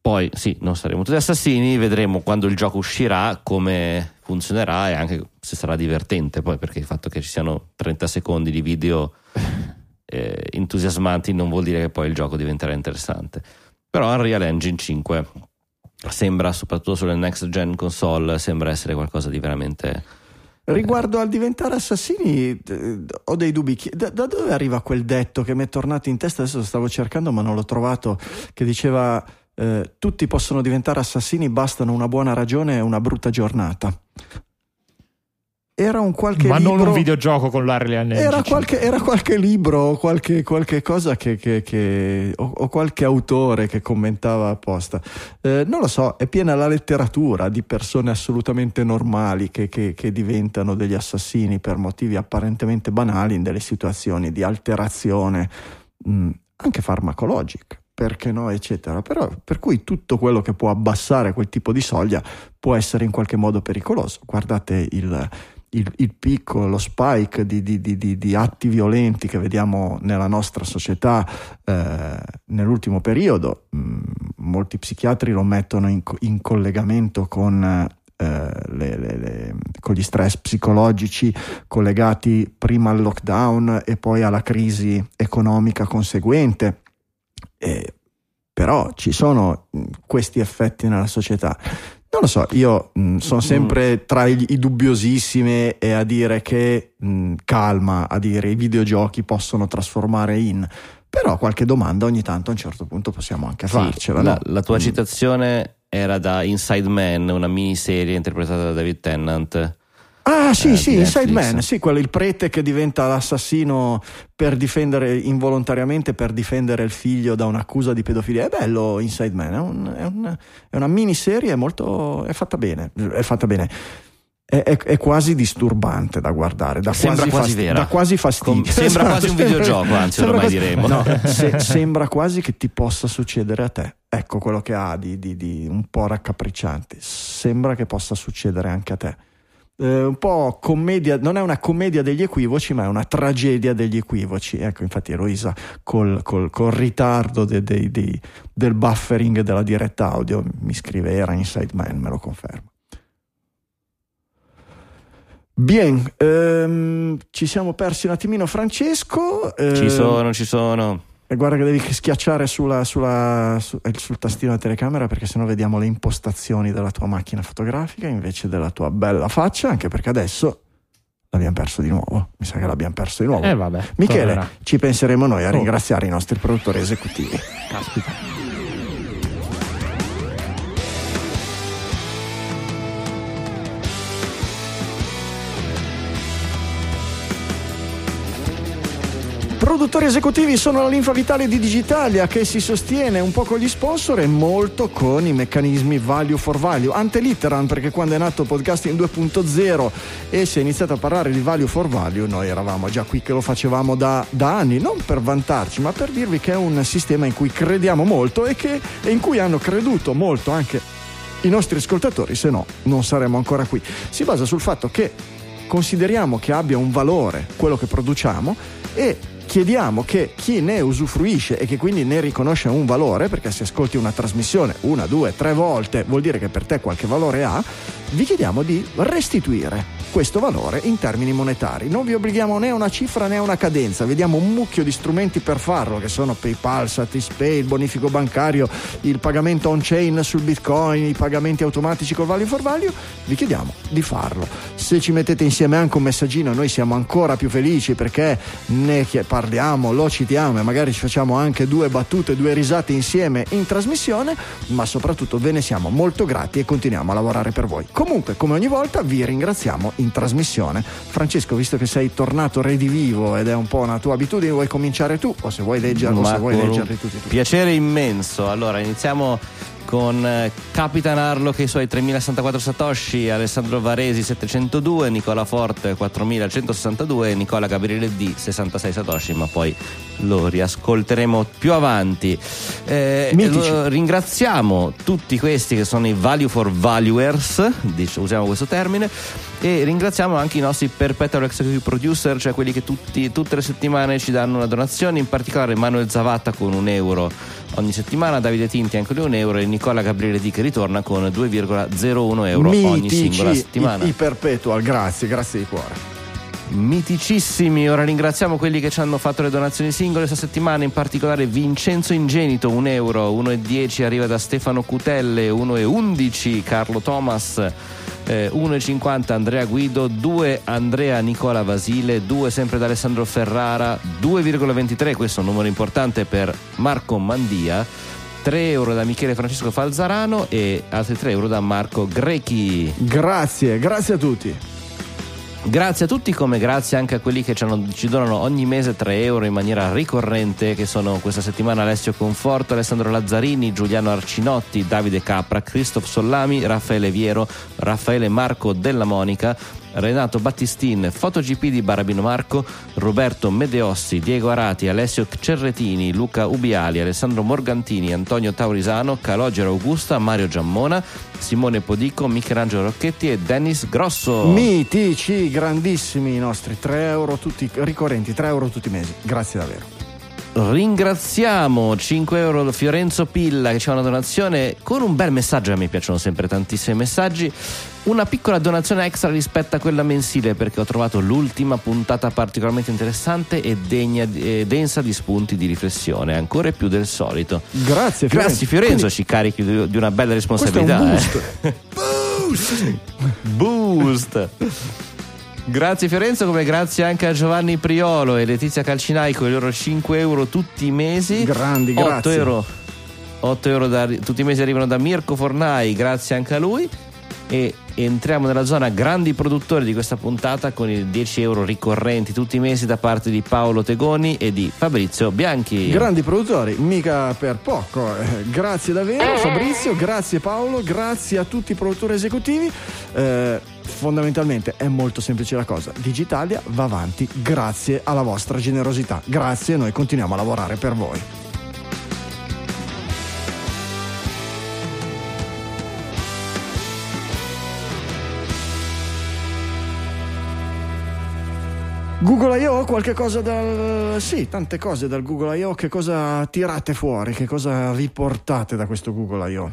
poi sì, non saremo tutti assassini, vedremo quando il gioco uscirà come funzionerà e anche se sarà divertente poi perché il fatto che ci siano 30 secondi di video eh, entusiasmanti non vuol dire che poi il gioco diventerà interessante. Però Unreal Engine 5 sembra, soprattutto sulle next gen console, sembra essere qualcosa di veramente... Riguardo al diventare assassini, eh, ho dei dubbi. Da, da dove arriva quel detto che mi è tornato in testa? Adesso lo stavo cercando, ma non l'ho trovato. Che diceva: eh, Tutti possono diventare assassini, bastano una buona ragione e una brutta giornata. Era un qualche ma libro. non un videogioco con l'Unreal Engine Era 5. qualche, era qualche libro o qualche, qualche cosa che, che- che- o, o qualche autore che commentava apposta. Eh, non lo so, è piena la letteratura di persone assolutamente normali che, che- che diventano degli assassini per motivi apparentemente banali in delle situazioni di alterazione mh, anche farmacologica. Perché no, eccetera. Però, per cui tutto quello che può abbassare quel tipo di soglia può essere in qualche modo pericoloso. Guardate il, il, il picco, lo spike di, di- di- di- atti violenti che vediamo nella nostra società eh, nell'ultimo periodo. Mm, molti psichiatri lo mettono in, in collegamento con, eh, le- le- le- con gli stress psicologici collegati prima al lockdown e poi alla crisi economica conseguente. Eh, però ci sono mh, questi effetti nella società. Non lo so, io mh, sono sempre tra i, i dubbiosissimi e a dire che mh, calma, a dire i videogiochi possono trasformare in. Però qualche domanda ogni tanto a un certo punto possiamo anche Sì, farcela. la, no? la tua Mm. citazione era da Inside Man, una miniserie interpretata da David Tennant. Ah, sì, eh, sì, Inside. Man, sì, quello il prete che diventa l'assassino per difendere involontariamente per difendere il figlio da un'accusa di pedofilia. È bello Inside Man, è, un- è un- è una miniserie molto è fatta bene, è fatta bene. È, è- è quasi disturbante da guardare, da Sembra quasi fasti- da quasi fastidio. Com- sembra quasi un videogioco, anzi, Sembra ormai quasi- diremo. No, se- sembra quasi che ti possa succedere a te. Ecco quello che ha di, di- di un po' raccapricciante. Sembra che possa succedere anche a te. Eh, un po' commedia, non è una commedia degli equivoci, ma è una tragedia degli equivoci. Ecco, infatti, Eloisa col, col- col ritardo de- dei- dei- del buffering della diretta audio mi scrive: Era Inside Man, me lo conferma. Bien, ehm, ci siamo persi un attimino, Francesco. Ci ehm, sono, ci sono. E guarda che devi schiacciare sulla- sulla- su- eh, sul tastino della telecamera perché sennò vediamo le impostazioni della tua macchina fotografica invece della tua bella faccia, anche perché adesso l'abbiamo perso di nuovo. Mi sa che l'abbiamo perso di nuovo. Eh vabbè, Michele, tornerà. ci penseremo noi a Oh. ringraziare i nostri produttori esecutivi. Caspita. Produttori esecutivi sono la linfa vitale di Digitalia che si sostiene un po' con gli sponsor e molto con i meccanismi value for value. Ante litteram perché quando è nato Podcasting 2.0 e si è iniziato a parlare di value for value noi eravamo già qui che lo facevamo da, da anni, non per vantarci ma per dirvi che è un sistema in cui crediamo molto e, che, e in cui hanno creduto molto anche i nostri ascoltatori, se no non saremmo ancora qui. Si basa sul fatto che consideriamo che abbia un valore quello che produciamo e chiediamo che chi ne usufruisce e che quindi ne riconosce un valore, perché se ascolti una trasmissione una, due, tre volte vuol dire che per te qualche valore ha, vi chiediamo di restituire questo valore in termini monetari. Non vi obblighiamo né a una cifra né a una cadenza, vediamo un mucchio di strumenti per farlo, che sono PayPal, Satispay, il bonifico bancario, il pagamento on-chain sul Bitcoin, i pagamenti automatici col value for value, vi chiediamo di farlo. Se ci mettete insieme anche un messaggino, noi siamo ancora più felici perché ne parliamo, lo citiamo e magari ci facciamo anche due battute, due risate insieme in trasmissione, ma soprattutto ve ne siamo molto grati e continuiamo a lavorare per voi. Comunque, come ogni volta, vi ringraziamo in trasmissione. Francesco, visto che sei tornato redivivo ed è un po' una tua abitudine, vuoi cominciare tu o se vuoi leggerlo, Ma se vuoi leggerli tutti tu? Piacere immenso. Allora, iniziamo con eh, Capitan Harlock e i suoi 3064 Satoshi, Alessandro Varesi 702, Nicola Forte 4162 e Nicola Gabriele D 66 Satoshi, ma poi lo riascolteremo più avanti. Eh, ringraziamo tutti questi che sono i value for valuers, usiamo questo termine, e ringraziamo anche i nostri perpetual executive producer, cioè quelli che tutti- tutte le settimane ci danno una donazione, in particolare Manuel Zavatta con un euro ogni settimana, Davide Tinti anche lui un euro e Nicola Gabriele Di che ritorna con 2,01 euro ogni Mitici, singola settimana. I, i perpetual, grazie, grazie di cuore. Miticissimi, ora ringraziamo quelli che ci hanno fatto le donazioni singole questa settimana, in particolare Vincenzo Ingenito, 1 euro, 1,10 arriva da Stefano Cutelle, 1,11 Carlo Thomas, eh, 1,50 Andrea Guido, 2 Andrea Nicola Vasile, 2 sempre da Alessandro Ferrara, 2,23, questo è un numero importante per Marco Mandia, 3 euro da Michele Francesco Falzarano e altri 3 euro da Marco Grechi. Grazie, grazie a tutti. Grazie a tutti, come grazie anche a quelli che ci, hanno- ci donano ogni mese 3 euro in maniera ricorrente, che sono questa settimana Alessio Conforto, Alessandro Lazzarini, Giuliano Arcinotti, Davide Capra, Christoph Sollami, Raffaele Viero, Raffaele Marco Della Monica, Renato Battistin, FotoGP di Barabino Marco, Roberto Medeossi, Diego Arati, Alessio Cerretini, Luca Ubiali, Alessandro Morgantini, Antonio Taurisano, Calogero Augusta, Mario Giammona, Simone Podico, Michelangelo Rocchetti e Dennis Grosso. Mitici, grandissimi i nostri 3 euro tutti ricorrenti, 3 euro tutti i mesi. Grazie davvero. Ringraziamo 5 euro Fiorenzo Pilla che ci fa una donazione con un bel messaggio, a me piacciono sempre tantissimi messaggi. Una piccola donazione extra rispetto a quella mensile perché ho trovato l'ultima puntata particolarmente interessante e degna, e densa di spunti di riflessione, ancora più del solito. Grazie Fiorenzo. Grazie Fiorenzo, Quindi, ci carichi di di una bella responsabilità. un eh. boost. Boost. Grazie Fiorenzo, come grazie anche a Giovanni Priolo e Letizia Calcinai con i loro 5 euro tutti i mesi. Grandi, 8 grazie. euro, 8 euro da- tutti i mesi arrivano da Mirko Fornai, grazie anche a lui. E entriamo nella zona grandi produttori di questa puntata con i 10 euro ricorrenti tutti i mesi da parte di Paolo Tegoni e di Fabrizio Bianchi. Grandi produttori, mica per poco. Eh, grazie davvero Fabrizio, grazie Paolo, grazie a tutti i produttori esecutivi. Eh, fondamentalmente è molto semplice la cosa. Digitalia va avanti grazie alla vostra generosità. Grazie, noi continuiamo a lavorare per voi. Google I.O. qualche cosa dal... Sì, tante cose dal Google I.O. Che cosa tirate fuori? Che cosa riportate da questo Google I.O.?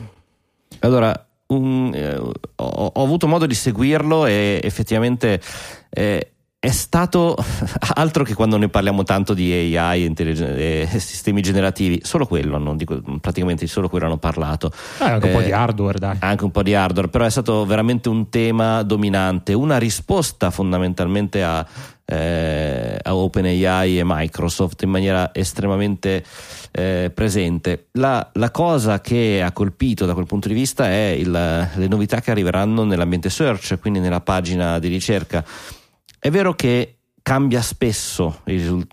Allora, un- eh, ho, ho avuto modo di seguirlo e effettivamente eh, è stato altro che quando ne parliamo tanto di AI e e sistemi generativi, solo quello, non dico, praticamente solo quello hanno parlato. Eh, anche un po' Eh, di hardware, dai. Anche un po' di hardware, però è stato veramente un tema dominante, una risposta fondamentalmente a, eh, OpenAI e Microsoft in maniera estremamente eh, presente. La, la cosa che ha colpito da quel punto di vista è il- le novità che arriveranno nell'ambiente search, quindi nella pagina di ricerca. È vero che cambia spesso,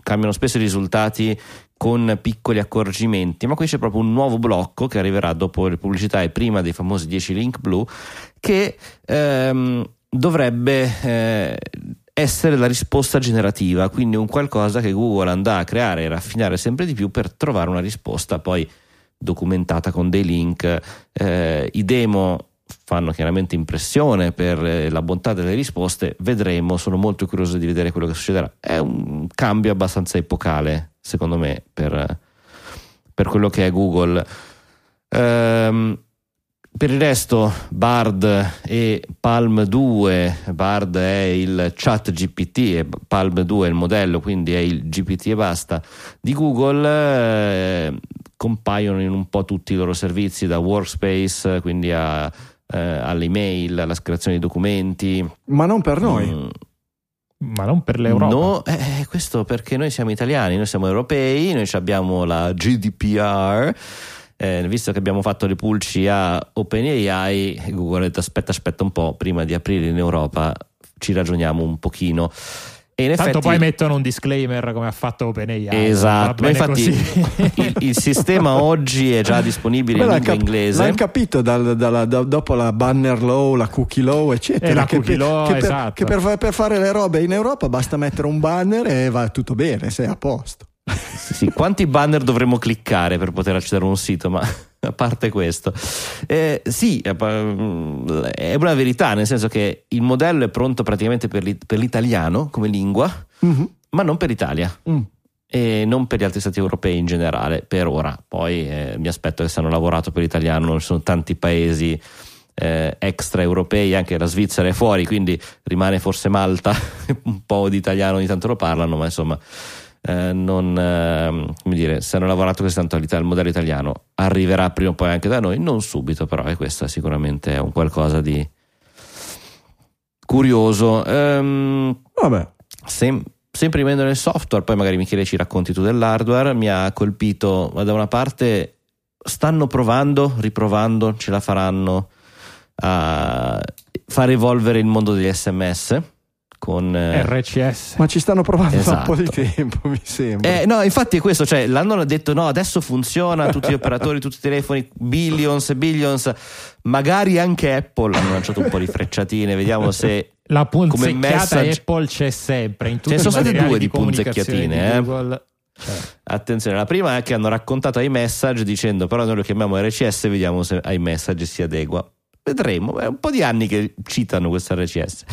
cambiano spesso i risultati con piccoli accorgimenti, ma qui c'è proprio un nuovo blocco che arriverà dopo le pubblicità e prima dei famosi 10 link blu che ehm, dovrebbe eh, essere la risposta generativa, quindi un qualcosa che Google andrà a creare e raffinare sempre di più per trovare una risposta poi documentata con dei link. Eh, I demo fanno chiaramente impressione per eh, la bontà delle risposte, vedremo, sono molto curioso di vedere quello che succederà. È un cambio abbastanza epocale, secondo me, per, per quello che è Google. Ehm, per il resto, Bard e Palm 2, Bard è il chat GPT e Palm 2 è il modello, quindi è il GPT e basta di Google. Eh, compaiono in un po' tutti i loro servizi, da Workspace, quindi a, eh, all'email, alla creazione di documenti. Ma non per noi. Mm, Ma non per l'Europa. No, eh, questo perché noi siamo italiani, noi siamo europei, noi abbiamo la GDPR. Eh, visto che abbiamo fatto le pulci a OpenAI, Google ha detto aspetta, aspetta un po', prima di aprire in Europa ci ragioniamo un pochino. E in Tanto effetti, poi mettono un disclaimer come ha fatto OpenAI. Esatto, ma infatti il, il sistema oggi è già disponibile in cap- inglese. l'hanno capito dal- dalla- da- dopo la banner law, la cookie law, eccetera. E la che, cookie per- law, che per, esatto. che per fa- per fare le robe in Europa basta mettere un banner e va tutto bene, sei a posto. Sì, quanti banner dovremmo cliccare per poter accedere a un sito? Ma a parte questo, Eh, sì, è è una verità, nel senso che il modello è pronto praticamente per, l'it- per l'italiano come lingua, Mhm. ma non per l'Italia. Mm. E non per gli altri stati europei in generale, per ora. Poi eh, mi aspetto che se hanno lavorato per l'italiano, ci sono tanti paesi eh, extraeuropei, anche la Svizzera è fuori, quindi rimane forse Malta, un po' di italiano ogni tanto lo parlano, ma insomma eh, non, ehm, come dire, se hanno lavorato all'Ita- al modello italiano arriverà prima o poi anche da noi, non subito però e questo sicuramente è un qualcosa di curioso. Ehm, Vabbè. Sem- sempre rimanendo nel software, poi magari Michele ci racconti tu dell'hardware, mi ha colpito ma da una parte stanno provando, riprovando, ce la faranno a far evolvere il mondo degli sms con eh, RCS. Ma ci stanno provando da un po' di Esatto. tempo, mi sembra. eh, no, infatti è questo, cioè l'hanno detto no, adesso funziona, tutti gli operatori, tutti i telefoni, billions e billions, magari anche Apple hanno lanciato un po' di frecciatine, vediamo se La punzecchiata message- Apple c'è sempre. In tutti Ce ne sono state due di di punzecchiatine, di eh. Google. Cioè, Attenzione, la prima è che hanno raccontato iMessage dicendo però noi lo chiamiamo RCS, vediamo se iMessage si adegua. Vedremo, è un po' di anni che citano questo RCS.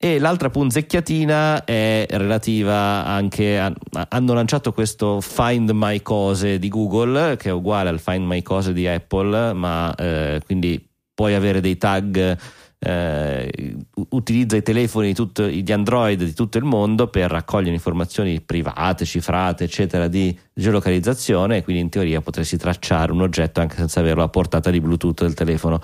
E l'altra punzecchiatina è relativa anche a, hanno lanciato questo Find My Cose di Google che è uguale al Find My Cose di Apple, ma eh, quindi puoi avere dei tag eh, utilizza i telefoni di, tutto, di Android di tutto il mondo per raccogliere informazioni private, cifrate, eccetera, di geolocalizzazione quindi in teoria potresti tracciare un oggetto anche senza averlo a portata di Bluetooth del telefono.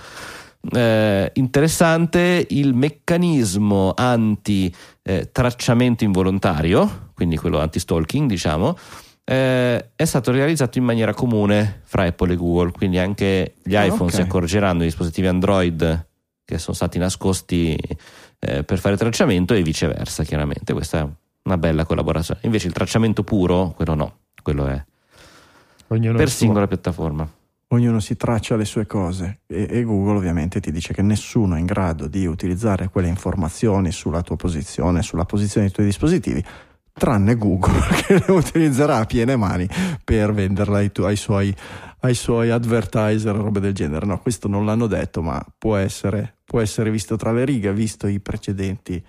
Eh, interessante il meccanismo anti eh, tracciamento involontario, quindi quello anti-stalking, diciamo, eh, è stato realizzato in maniera comune fra Apple e Google, quindi anche gli Ah, iPhone ok. si accorgeranno dei dispositivi Android che sono stati nascosti eh, per fare tracciamento e viceversa, chiaramente. Questa è una bella collaborazione. Invece il tracciamento puro, quello no, quello è ognuno per singola piattaforma. Ognuno si traccia le sue cose e, e Google ovviamente ti dice che nessuno è in grado di utilizzare quelle informazioni sulla tua posizione, sulla posizione dei tuoi dispositivi, tranne Google che le utilizzerà a piene mani per venderla ai, tu- ai suoi, ai suoi advertiser robe del genere. No, questo non l'hanno detto, ma può essere, può essere visto tra le righe, visto i precedenti,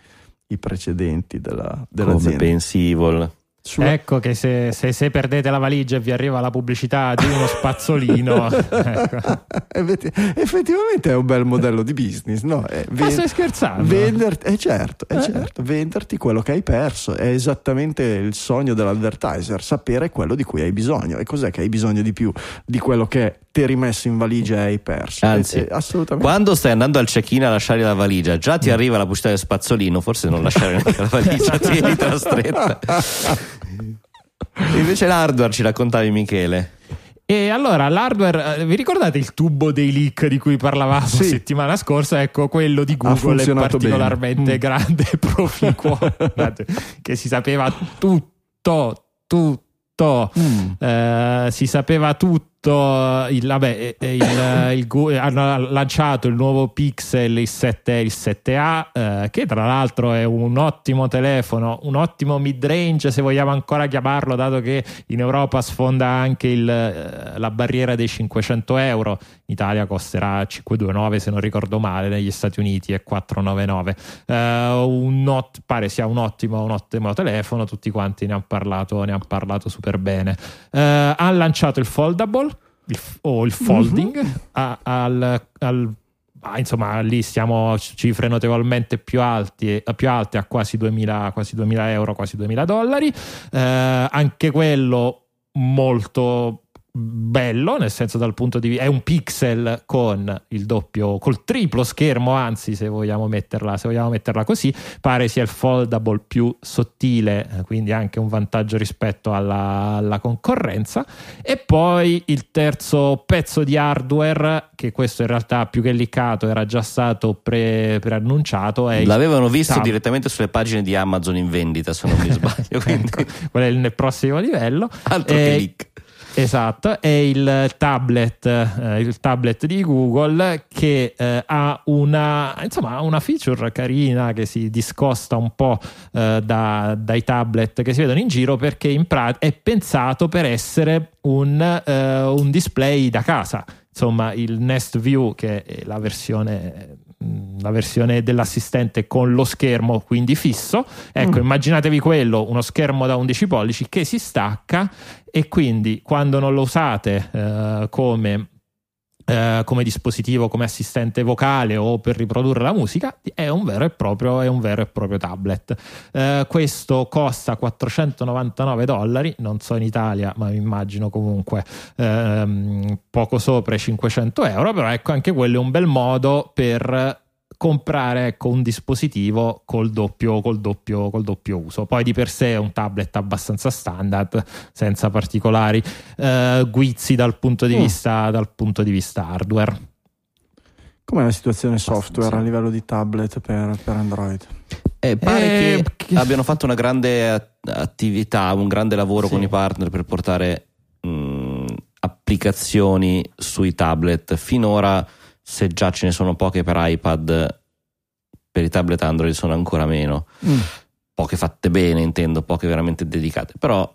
i precedenti della, Come dell'azienda. pensi Evil. Sulla- Ecco che se, se- se perdete la valigia e vi arriva la pubblicità di uno spazzolino. ecco. Effetti- Effettivamente è un bel modello di business, no? È Ma ven- stai scherzando? venderti, eh certo, eh Eh. certo, venderti quello che hai perso è esattamente il sogno dell'advertiser, sapere quello di cui hai bisogno. E cos'è che hai bisogno di più di quello che ti rimesso in valigia e hai perso? Anzi, Eh, eh, assolutamente. Quando stai andando al check-in a lasciare la valigia, già ti arriva la pubblicità del spazzolino, forse non lasciare neanche la valigia, tienitela stretta. Invece l'hardware ci raccontavi Michele. E allora l'hardware, eh, vi ricordate il tubo dei leak di cui parlavamo Sì. settimana scorsa? Ecco, quello di Google è particolarmente bene. Mm. grande e proficuo, che si sapeva tutto, tutto, Mm. eh, si sapeva tutto tutto il, vabbè, il, il, il, hanno lanciato il nuovo Pixel il 7 il 7A eh, che tra l'altro è un ottimo telefono un ottimo mid range se vogliamo ancora chiamarlo dato che in Europa sfonda anche eh, la barriera dei 500 euro. In Italia costerà 529 se non ricordo male negli Stati Uniti è 499 eh, un not, pare sia un ottimo, un ottimo telefono tutti quanti ne hanno parlato, ne han parlato super bene eh, ha lanciato il foldable il, o il folding mm-hmm. a, al, al ah, insomma lì stiamo a cifre notevolmente più, alti, più alte a quasi 2000, quasi 2000 euro quasi 2000 dollari eh, anche quello molto bello, nel senso dal punto di vista è un pixel con il doppio, col triplo schermo, anzi se vogliamo metterla, se vogliamo metterla così, pare sia il foldable più sottile, eh, quindi anche un vantaggio rispetto alla, alla concorrenza. E poi il terzo pezzo di hardware, che questo in realtà più che liccato era già stato pre, preannunciato. L'avevano visto tab- direttamente sulle pagine di Amazon in vendita, se non mi sbaglio. Quindi... ecco, quello è il prossimo livello. Altro e... che leak. Esatto, è il tablet, eh, il tablet di Google che eh, ha una, insomma, una feature carina che si discosta un po' eh, da, dai tablet che si vedono in giro perché in pratica è pensato per essere un, eh, un display da casa. Insomma, il Nest View, che è la versione la versione dell'assistente con lo schermo quindi fisso. Ecco, mm. immaginatevi quello, uno schermo da 11 pollici che si stacca e quindi quando non lo usate eh, come Uh, come dispositivo, come assistente vocale o per riprodurre la musica, è un vero e proprio, vero e proprio tablet. Uh, questo costa 499 dollari, non so in Italia, ma mi immagino comunque uh, poco sopra i 500 euro, però ecco anche quello è un bel modo per comprare ecco, un dispositivo col doppio, col, doppio, col doppio uso. Poi di per sé è un tablet abbastanza standard, senza particolari eh, guizzi dal punto, di mm. vista, dal punto di vista hardware. Com'è la situazione software a livello di tablet per, per Android? Eh, pare eh, che, che, abbiano fatto una grande attività, un grande lavoro sì. con i partner per portare mh, applicazioni sui tablet. Finora se già ce ne sono poche per iPad, per i tablet Android sono ancora meno. Mm. Poche fatte bene, intendo, poche veramente dedicate, però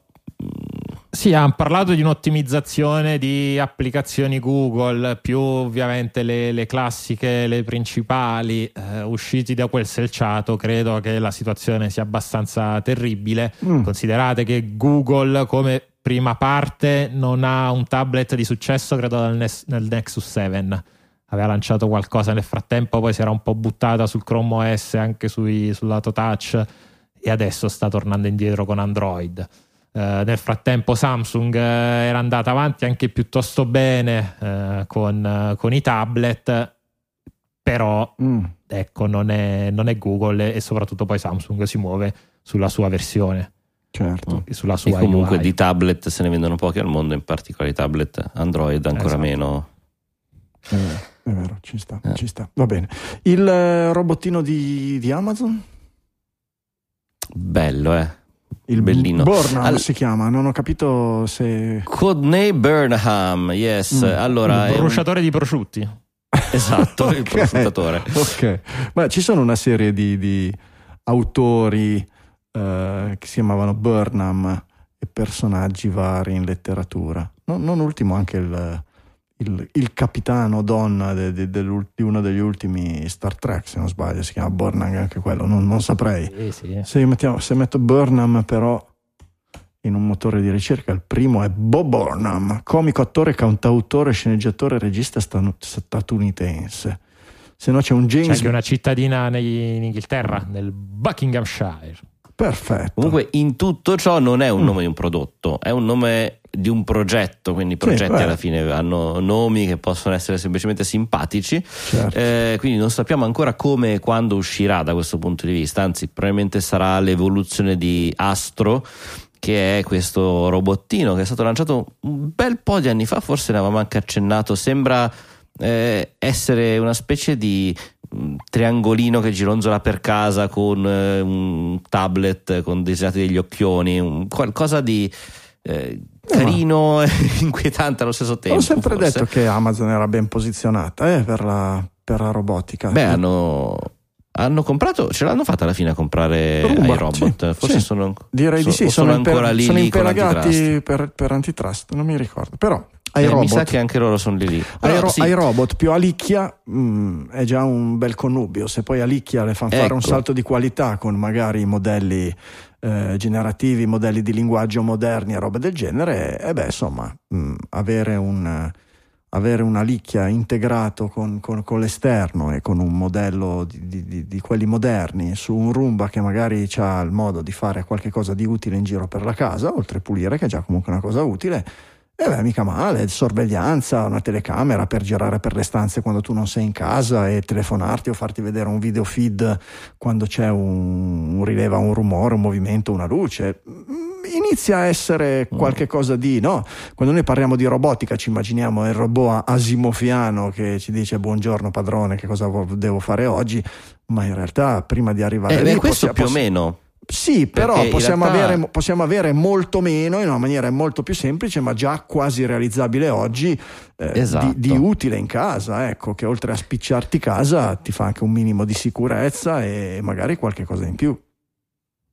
mm, sì, hanno parlato di un'ottimizzazione di applicazioni Google, più ovviamente le, le classiche, le principali, eh, usciti da quel selciato, credo che la situazione sia abbastanza terribile. Mm. Considerate che Google come prima parte non ha un tablet di successo, credo, nel, nel Nexus 7 aveva lanciato qualcosa nel frattempo, poi si era un po' buttata sul Chrome OS anche sui, sul lato touch e adesso sta tornando indietro con Android. Uh, nel frattempo Samsung uh, era andata avanti anche piuttosto bene uh, con, con, i tablet, però mm. ecco, non è, non è, Google e soprattutto poi Samsung si muove sulla sua versione. Certo. Sulla sua e comunque UI. di tablet se ne vendono pochi al mondo, in particolare i tablet Android ancora esatto. meno. Eh è vero, ci sta, eh. ci sta. Va bene. Il eh, robottino di, di, Amazon? Bello, eh. Il bellino. Burnham All... si chiama, non ho capito se. Codename Burnham, yes. Mm. Allora, il bruciatore un... di prosciutti. Esatto, okay. il prosciuttatore. Ok. Ma ci sono una serie di, di autori uh, che si chiamavano Burnham e personaggi vari in letteratura. No, non ultimo anche il il, il capitano donna de, de, de, di uno degli ultimi Star Trek, se non sbaglio, si chiama Burnham anche quello, non, non saprei. Sì, sì. Se, mettiamo, se, metto Burnham però in un motore di ricerca, il primo è Bob Burnham, comico, attore, cantautore, sceneggiatore, regista statunitense. Se no c'è un James... C'è anche una cittadina in Inghilterra, nel Buckinghamshire. Perfetto. Comunque in tutto ciò non è un mm. nome di un prodotto, è un nome di un progetto, quindi i progetti sì, alla fine hanno nomi che possono essere semplicemente simpatici, certo. eh, quindi non sappiamo ancora come e quando uscirà da questo punto di vista, anzi probabilmente sarà l'evoluzione di Astro che è questo robottino che è stato lanciato un bel po' di anni fa, forse ne avevamo anche accennato, sembra eh, essere una specie di mm, triangolino che gironzola per casa con eh, un tablet con disegnati degli occhioni, qualcosa di eh, carino e inquietante allo stesso tempo. Ho sempre forse. detto che Amazon era ben posizionata eh, per, la, per la robotica. Beh, hanno, hanno comprato, ce l'hanno fatta alla fine a comprare Roomba, i robot. sì, Forse sì. sono, Direi di so- sì, o sono, imper- ancora lì, sono lì imperagati per, per antitrust, non mi ricordo. Però ai Eh, mi robot, sa che anche loro sono lì lì. ai, ro- sì, ai robot più Alicchia mh, è già un bel connubio. Se poi Alicchia le fanno fare un Ecco. salto di qualità con magari modelli eh, generativi, modelli di linguaggio moderni e robe del genere, e beh, insomma, mh, avere un avere una licchia integrato con, con- con l'esterno e con un modello di, di- di- quelli moderni su un Roomba che magari ha il modo di fare qualche cosa di utile in giro per la casa, oltre a pulire, che è già comunque una cosa utile. E beh, mica male, sorveglianza, una telecamera per girare per le stanze quando tu non sei in casa e telefonarti o farti vedere un video feed quando c'è un, un rileva, un rumore, un movimento, una luce. Mm, Inizia a essere qualche cosa di no. Quando noi parliamo di robotica ci immaginiamo il robot asimofiano che ci dice buongiorno padrone, che cosa vo- devo fare oggi, ma in realtà prima di arrivare eh, lì beh, questo possi- più o meno. Sì, però possiamo, realtà- avere, possiamo avere molto meno in una maniera molto più semplice, ma già quasi realizzabile oggi, eh, Esatto. di, di utile in casa. Ecco, che oltre a spicciarti casa ti fa anche un minimo di sicurezza e magari qualche cosa in più.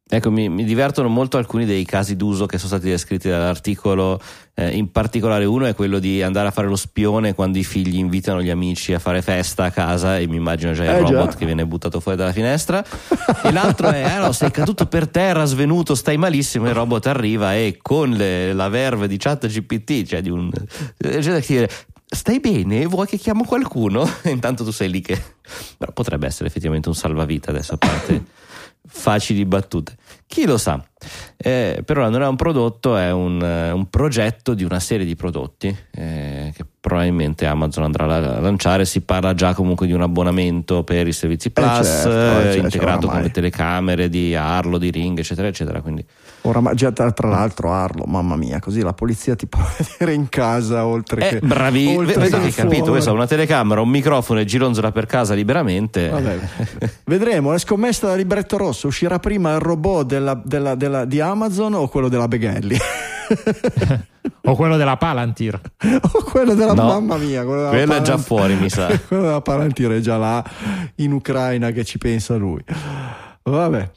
Ecco, mi, mi divertono molto alcuni dei casi d'uso che sono stati descritti dall'articolo, eh, in particolare uno è quello di andare a fare lo spione quando i figli invitano gli amici a fare festa a casa e mi immagino già il Eh, già. robot che viene buttato fuori dalla finestra e l'altro è, eh no, sei caduto per terra, svenuto, stai malissimo, il robot arriva e con le- la verve di chat GPT, cioè di un... dire, Stai bene? Vuoi che chiamo qualcuno? Intanto tu sei lì che... Però potrebbe essere effettivamente un salvavita adesso a parte facili battute. Chi lo sa? Eh, per ora non è un prodotto, è un, eh, un progetto di una serie di prodotti eh, che probabilmente Amazon andrà a lanciare. Si parla già comunque di un abbonamento per i servizi Plus, certo, eh, eh, certo, integrato con le telecamere di Arlo, di Ring, eccetera, eccetera. Quindi Ora, ma già tra, tra l'altro, Arlo, mamma mia, così la polizia ti può vedere in casa oltre eh, che. bravi, oltre vedi che capito? Questa è una telecamera, un microfono e gironzola per casa liberamente. Vabbè. Vedremo, è scommessa da libretto rosso. Uscirà prima il robot della- della- della- di Amazon o quello della Beghelli? o quello della Palantir. o quello della No, mamma mia. Quello della quello è già Palantir- fuori, mi sa. quello della Palantir è già là in Ucraina che ci pensa lui. Vabbè.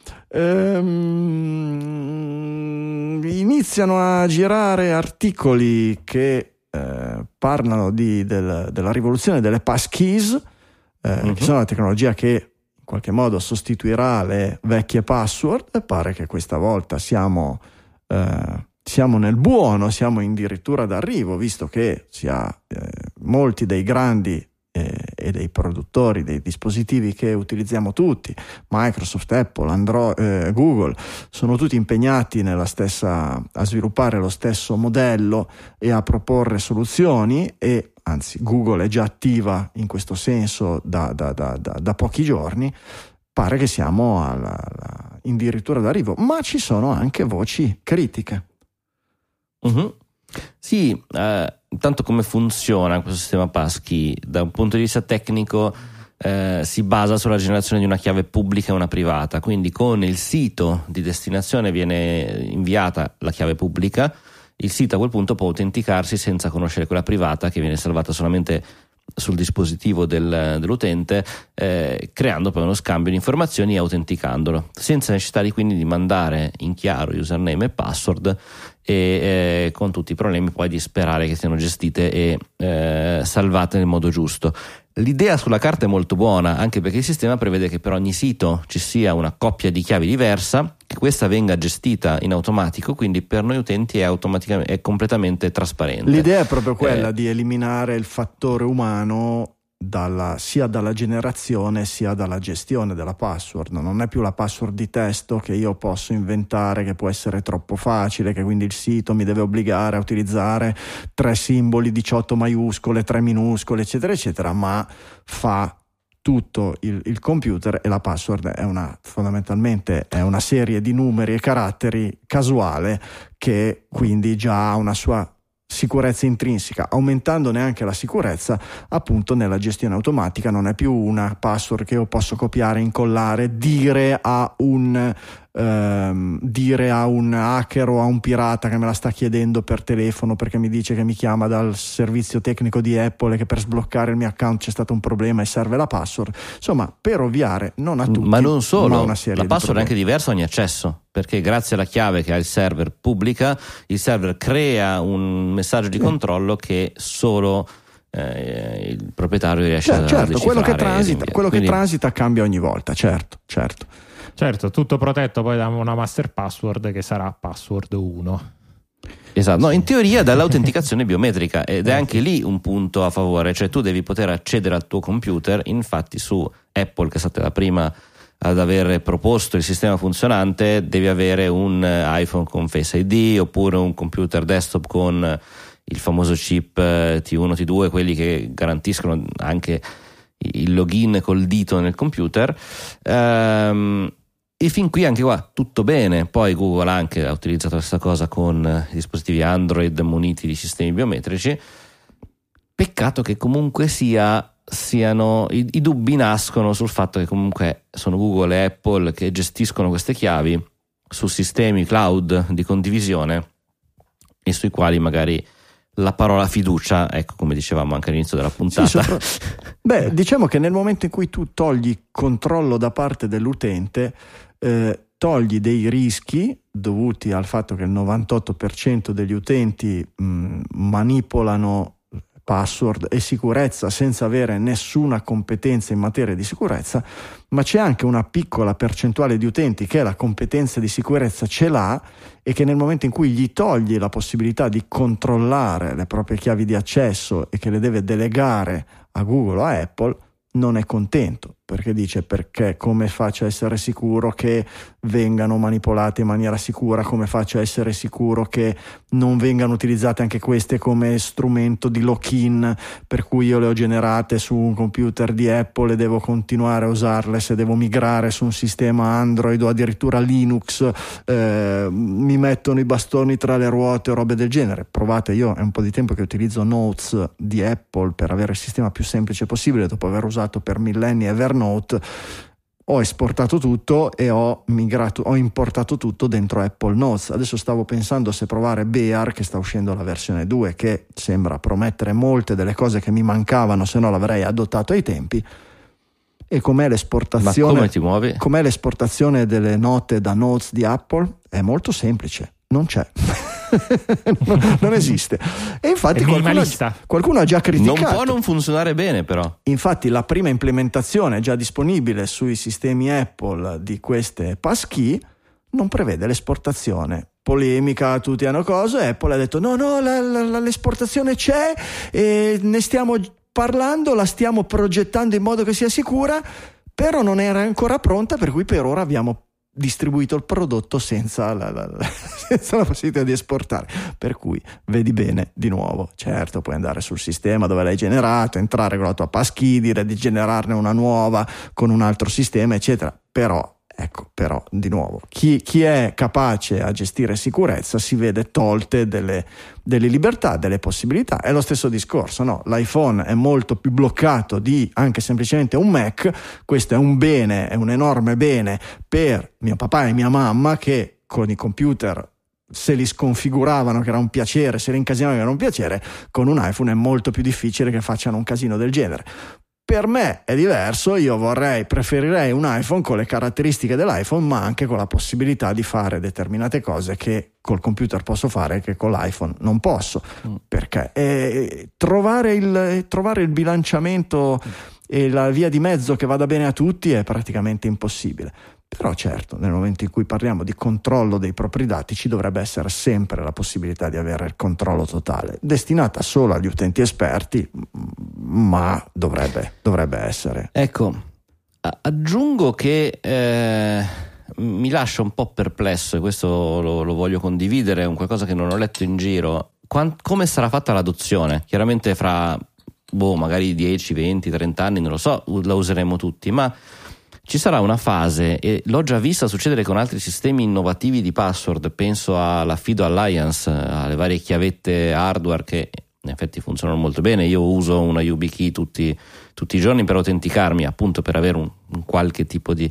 Ehm, iniziano a girare articoli che eh, parlano di- del- della rivoluzione delle passkeys, eh, Mhm. che sono la tecnologia che in qualche modo sostituirà le vecchie password e pare che questa volta siamo, eh, siamo nel buono, siamo addirittura d'arrivo, visto che ha, eh, molti dei grandi eh, e dei produttori dei dispositivi che utilizziamo tutti, Microsoft, Apple, Android, eh, Google, sono tutti impegnati stessa, a sviluppare lo stesso modello e a proporre soluzioni e anzi Google è già attiva in questo senso da, da- da- da- pochi giorni, pare che siamo alla, alla- addirittura d'arrivo, ma ci sono anche voci critiche. Mhm. Sì, eh, intanto come funziona questo sistema Passkey? Da un punto di vista tecnico eh, si basa sulla generazione di una chiave pubblica e una privata, quindi con il sito di destinazione viene inviata la chiave pubblica, il sito a quel punto può autenticarsi senza conoscere quella privata che viene salvata solamente sul dispositivo del- dell'utente, eh, creando poi uno scambio di informazioni e autenticandolo, senza necessità di quindi di mandare in chiaro username e password e eh, con tutti i problemi poi di sperare che siano gestite e eh, salvate nel modo giusto. L'idea sulla carta è molto buona, anche perché il sistema prevede che per ogni sito ci sia una coppia di chiavi diversa, che questa venga gestita in automatico, quindi per noi utenti è, automaticamente, è completamente trasparente. L'idea è proprio quella Eh, di eliminare il fattore umano dalla- sia dalla generazione sia dalla gestione della password. Non è più la password di testo che io posso inventare, che può essere troppo facile, che quindi il sito mi deve obbligare a utilizzare tre simboli, 18 maiuscole, 3 minuscole, eccetera, eccetera, ma fa tutto il, il computer e la password è una fondamentalmente è una serie di numeri e caratteri casuale che quindi già ha una sua sicurezza intrinseca, aumentandone anche la sicurezza appunto nella gestione automatica, non è più una password che io posso copiare, incollare, dire a un ehm, dire a un hacker o a un pirata che me la sta chiedendo per telefono perché mi dice che mi chiama dal servizio tecnico di Apple e che per sbloccare il mio account c'è stato un problema e serve la password. Insomma, per ovviare non a tutti, ma non solo, ma una serie la password è anche diversa ogni accesso, perché grazie alla chiave che ha il server pubblica, il server crea un messaggio di controllo che solo eh, il proprietario riesce Cioè, a certo, quello che transita, quello che transita cambia ogni volta, certo, certo. Certo, tutto protetto poi da una master password che sarà password 1. Esatto, no, in teoria dall'autenticazione biometrica ed è anche lì un punto a favore, cioè tu devi poter accedere al tuo computer, infatti su Apple che è stata la prima ad aver proposto il sistema funzionante devi avere un eh, iPhone con Face ID oppure un computer desktop con il famoso chip eh, T1, T2, quelli che garantiscono anche il login col dito nel computer. Ehm, e fin qui anche qua tutto bene. Poi Google anche ha utilizzato questa cosa con eh, i dispositivi Android muniti di sistemi biometrici. Peccato che comunque sia, siano i, i dubbi nascono sul fatto che comunque sono Google e Apple che gestiscono queste chiavi su sistemi cloud di condivisione e sui quali magari la parola fiducia, ecco come dicevamo anche all'inizio della Sì, puntata, sopra- Beh, diciamo che nel momento in cui tu togli controllo da parte dell'utente, eh, togli dei rischi dovuti al fatto che il 98% degli utenti mh, manipolano password e sicurezza senza avere nessuna competenza in materia di sicurezza, ma c'è anche una piccola percentuale di utenti che la competenza di sicurezza ce l'ha e che nel momento in cui gli togli la possibilità di controllare le proprie chiavi di accesso e che le deve delegare a Google o a Apple, non è contento perché dice perché? Come faccio a essere sicuro che vengano manipolate in maniera sicura, come faccio a essere sicuro che non vengano utilizzate anche queste come strumento di lock-in per cui io le ho generate su un computer di Apple e devo continuare a usarle se devo migrare su un sistema Android o addirittura Linux eh, mi mettono i bastoni tra le ruote o robe del genere. Provate io è un po' di tempo che utilizzo Notes di Apple per avere il sistema più semplice possibile dopo aver usato per millenni Evernote ho esportato tutto e ho migrato, ho importato tutto dentro Apple Notes. Adesso stavo pensando se provare Bear, che sta uscendo la versione 2, che sembra promettere molte delle cose che mi mancavano, se no l'avrei adottato ai tempi. E com'è ma l'esportazione? come ti muovi? Com'è l'esportazione delle note da Notes di Apple? È molto semplice, non c'è. non, non esiste. E infatti qualcuno, qualcuno ha già Non criticato. può non funzionare bene però. Infatti la prima implementazione già disponibile sui sistemi Apple di queste passkey non prevede l'esportazione. Polemica, tutti hanno cosa, e Apple ha detto no, no, la- la- l'esportazione c'è e ne stiamo parlando, la stiamo progettando in modo che sia sicura, però non era ancora pronta, per cui per ora abbiamo distribuito il prodotto senza la, la- la- senza la possibilità di esportare. Per cui vedi bene di nuovo, certo, puoi andare sul sistema dove l'hai generato, entrare con la tua passkey, di generarne una nuova con un altro sistema, eccetera. Però, ecco, però, di nuovo, chi, chi è capace a gestire sicurezza si vede tolte delle, delle libertà, delle possibilità. È lo stesso discorso, no? L'iPhone è molto più bloccato di anche semplicemente un Mac, questo è un bene, è un enorme bene per mio papà e mia mamma che con i computer se li sconfiguravano che era un piacere, se li incasinavano che era un piacere, con un iPhone è molto più difficile che facciano un casino del genere. Per me è diverso, io vorrei, preferirei un iPhone con le caratteristiche dell'iPhone, ma anche con la possibilità di fare determinate cose che col computer posso fare e che con l'iPhone non posso. Mm. Perché eh, trovare, il, trovare il bilanciamento e la via di mezzo che vada bene a tutti è praticamente impossibile. Però certo, nel momento in cui parliamo di controllo dei propri dati ci dovrebbe essere sempre la possibilità di avere il controllo totale, destinata solo agli utenti esperti, ma dovrebbe, dovrebbe essere. Ecco, aggiungo che eh, mi lascia un po' perplesso, e questo lo, lo voglio condividere, è un qualcosa che non ho letto in giro. Quan- come sarà fatta l'adozione? Chiaramente fra boh, magari 10, 20, 30 anni, non lo so, la useremo tutti, ma ci sarà una fase, e l'ho già vista succedere con altri sistemi innovativi di password, penso alla Fido Alliance, alle varie chiavette hardware che in effetti funzionano molto bene. Io uso una YubiKey tutti, tutti i giorni per autenticarmi, appunto per avere un, un qualche tipo di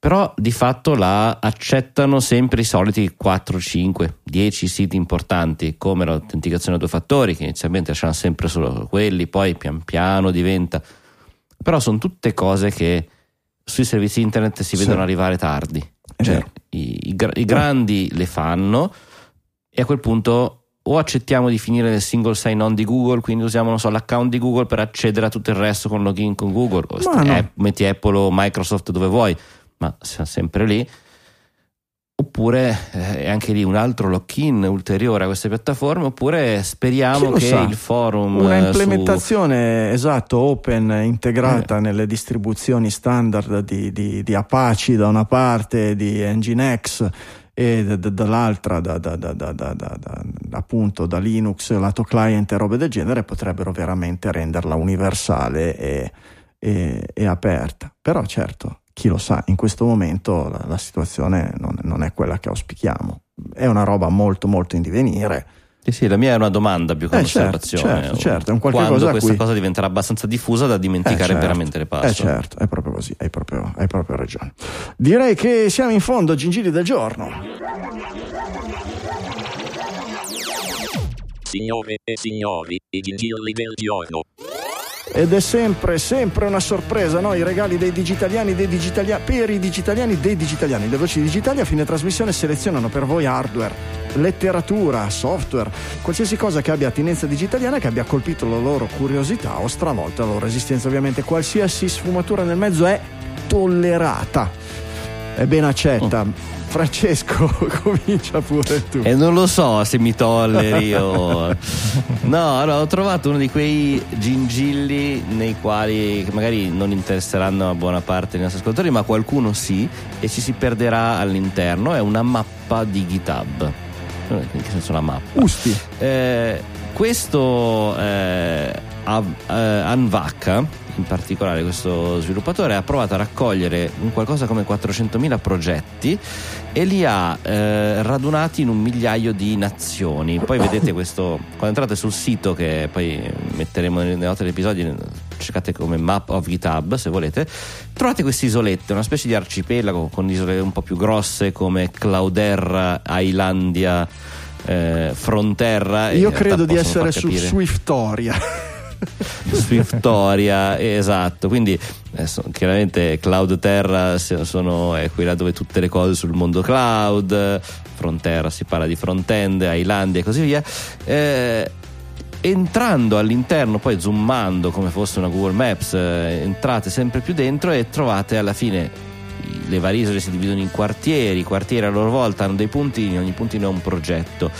però di fatto la accettano sempre i soliti 4, 5, 10 siti importanti come l'autenticazione a due fattori che inizialmente lasciano sempre solo quelli, poi pian piano diventa però sono tutte cose che sui servizi internet si Sì. vedono arrivare tardi. Cioè, i, i i grandi le fanno e a quel punto o accettiamo di finire nel single sign on di Google, quindi usiamo non so, l'account di Google per accedere a tutto il resto con login con Google, o Ma no. app- metti Apple o Microsoft dove vuoi, ma siamo sempre lì. Oppure eh, è anche lì un altro lock-in ulteriore a queste piattaforme, oppure speriamo che sa? il forum Una eh, implementazione esatto, open, integrata Eh. nelle distribuzioni standard di, di- di Apache da una parte, di Nginx e d- d- dall'altra da, da- da- da- da- da- da- appunto da Linux, lato client e robe del genere potrebbero veramente renderla universale e, e- e aperta. Però certo, chi lo sa, in questo momento la, la situazione non, non è quella che auspichiamo. È una roba molto molto in divenire. Sì, sì, la mia è una domanda più che Eh, certo, un'osservazione. certo, certo, è un qualche Quando cosa questa cui- cosa diventerà abbastanza diffusa da dimenticare Eh, certo. veramente le Eh password. certo, è proprio così, hai proprio, hai proprio ragione. Direi che siamo in fondo, Gingilli del giorno. Signore e signori, i gingilli del giorno. Ed è sempre, sempre una sorpresa, no? I regali dei digitaliani, dei digitaliani, per i digitaliani, dei digitaliani. Le voci digitali a fine trasmissione selezionano per voi hardware, letteratura, software, qualsiasi cosa che abbia attinenza digitaliana, che abbia colpito la loro curiosità o stravolta la loro esistenza. Ovviamente qualsiasi sfumatura nel mezzo è tollerata, è ben accetta. Francesco, comincia pure tu. E non lo so se mi tolleri o... No, allora, ho trovato uno di quei gingilli nei quali magari non interesseranno a buona parte dei nostri ascoltatori, ma qualcuno sì, e ci si perderà all'interno. È una mappa di GitHub. In che senso una mappa? Usti. Eh, questo eh, eh, Anvaka, in particolare questo sviluppatore, ha provato a raccogliere un qualcosa come 400.000 progetti e li ha eh, radunati in un migliaio di nazioni. Poi vedete questo, quando entrate sul sito che poi metteremo nelle note dell'episodio, cercate come Map of GitHub se volete, trovate queste isolette, una specie di arcipelago con isole un po' più grosse come Clauderra, Islandia, eh, Fronterra. Io credo di essere su Swiftoria. Swiftoria, esatto. Quindi adesso, chiaramente Cloud Terra sono, è quella dove tutte le cose sul mondo cloud, Frontera si parla di front-end, Islandia e così via. Eh, entrando all'interno, poi zoomando come fosse una Google Maps, eh, entrate sempre più dentro e trovate alla fine le varie isole si dividono in quartieri, i quartieri a loro volta hanno dei puntini, ogni puntino è un progetto.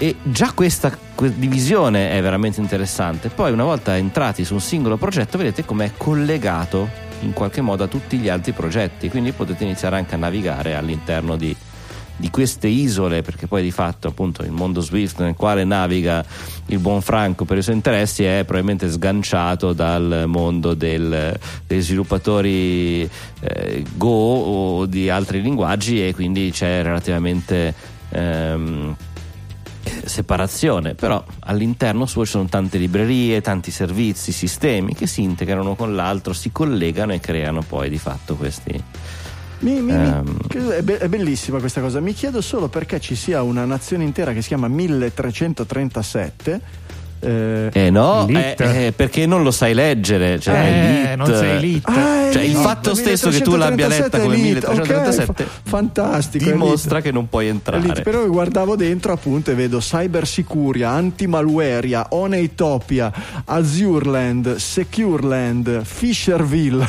E già questa que- divisione è veramente interessante. Poi, una volta entrati su un singolo progetto, vedete com'è collegato in qualche modo a tutti gli altri progetti. Quindi potete iniziare anche a navigare all'interno di, di queste isole, perché poi di fatto, appunto, il mondo Swift nel quale naviga il buon Franco per i suoi interessi è probabilmente sganciato dal mondo del- degli sviluppatori eh, Go o di altri linguaggi e quindi c'è relativamente ehm, separazione, però all'interno suo ci sono tante librerie, tanti servizi, sistemi che si integrano con l'altro, si collegano e creano poi di fatto questi. Mi- mi- è, be- è bellissima questa cosa. Mi chiedo solo perché ci sia una nazione intera che si chiama 1337. Eh, Eh no, eh, eh, perché non lo sai leggere, cioè Eh, non sei lit. Ah, Cioè, il fatto stesso che tu l'abbia letta come 1337 ok, fa- fantastico. dimostra che non puoi entrare. lit, però guardavo dentro appunto e vedo Cybersicuria, Antimalwaria, Oneitopia, Azureland, Secureland, Fisherville,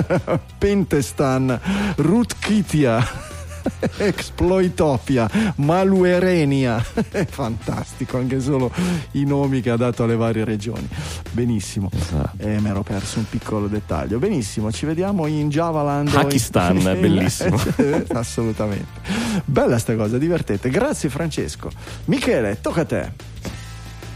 Pentestan, Rootkitia. Exploitopia, Maluerenia, è fantastico anche solo i nomi che ha dato alle varie regioni. Benissimo, Esatto. eh, mi ero perso un piccolo dettaglio. Benissimo, ci vediamo in Javaland. o in- Pakistan, bellissimo. Assolutamente. Bella sta cosa, divertente. Grazie Francesco. Michele, tocca a te.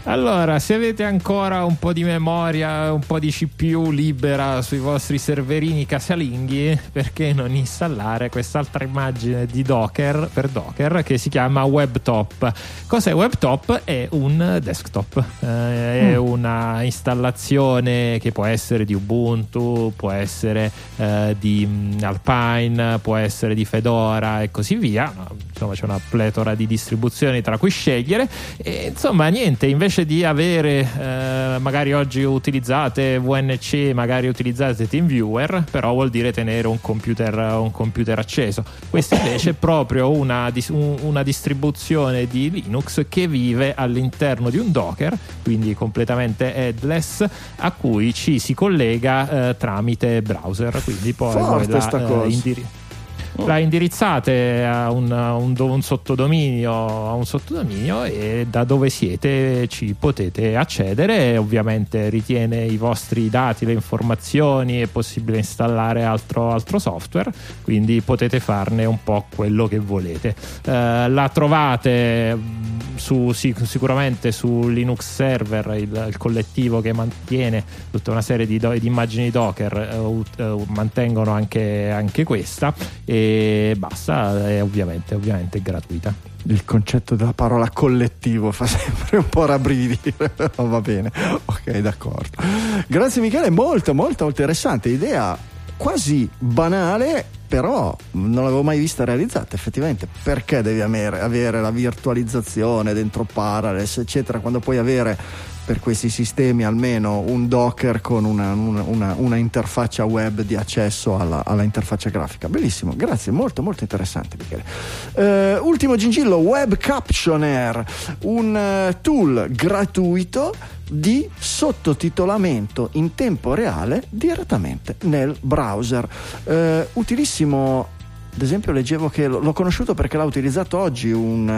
Allora, se avete ancora un po' di memoria, un po' di CPU libera sui vostri serverini casalinghi, perché non installare quest'altra immagine di Docker per Docker che si chiama WebTop? Cos'è WebTop? È un desktop, eh, è Mm. una installazione che può essere di Ubuntu, può essere eh, di mm, Alpine, può essere di Fedora e così via. Insomma, c'è una pletora di distribuzioni tra cui scegliere. E, insomma, niente, invece di avere eh, magari oggi utilizzate VNC, magari utilizzate TeamViewer, però vuol dire tenere un computer, un computer acceso. Questa invece è proprio una, una distribuzione di Linux che vive all'interno di un Docker, quindi completamente headless, a cui ci si collega eh, tramite browser. Quindi poi Forte voi la, eh. Indiri- la indirizzate a un, a un un a un sottodominio e da dove siete ci potete accedere. Ovviamente ritiene i vostri dati, le informazioni è possibile installare altro, altro software quindi potete farne un po' quello che volete. Eh, la trovate mh, su, sic- sicuramente su Linux Server il, il collettivo che mantiene tutta una serie di, do- di immagini Docker eh, eh, mantengono anche, anche questa. E basta è ovviamente, ovviamente gratuita Il concetto della parola collettivo fa sempre un po' rabbrividire, però va bene. Ok, d'accordo. Grazie Michele, molto molto interessante, idea quasi banale, però non l'avevo mai vista realizzata effettivamente. Perché devi avere, avere la virtualizzazione dentro Parallels, eccetera, quando puoi avere per questi sistemi almeno un Docker con una, una- una- una interfaccia web di accesso alla, alla interfaccia grafica. Bellissimo, grazie, molto molto interessante Michele. Eh, ultimo gingillo, Web Captioner, un eh, tool gratuito di sottotitolamento in tempo reale direttamente nel browser. Eh, utilissimo ad esempio leggevo che l'ho conosciuto perché l'ha utilizzato oggi un,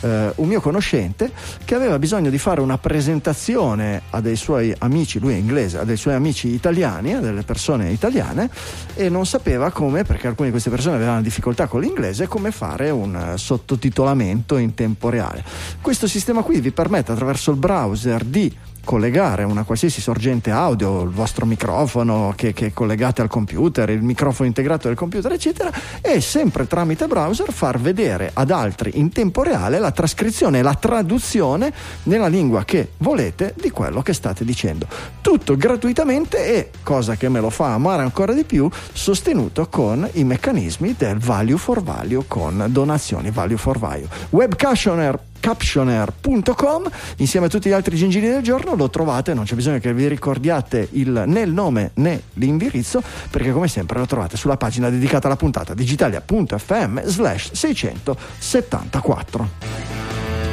eh, un mio conoscente che aveva bisogno di fare una presentazione a dei suoi amici, lui è inglese, a dei suoi amici italiani, a delle persone italiane e non sapeva come, perché alcune di queste persone avevano difficoltà con l'inglese, come fare un sottotitolamento in tempo reale. Questo sistema qui vi permette attraverso il browser di collegare una qualsiasi sorgente audio, il vostro microfono che, che collegate al computer, il microfono integrato del computer, eccetera, e sempre tramite browser far vedere ad altri in tempo reale la trascrizione la traduzione nella lingua che volete di quello che state dicendo. Tutto gratuitamente e, cosa che me lo fa amare ancora di più, sostenuto con i meccanismi del value for value con donazioni value for value. Webcaptioner captioner.com insieme a tutti gli altri gingilli del giorno lo trovate non c'è bisogno che vi ricordiate il, né il nome né l'indirizzo perché come sempre lo trovate sulla pagina dedicata alla puntata digitalia.fm slash 674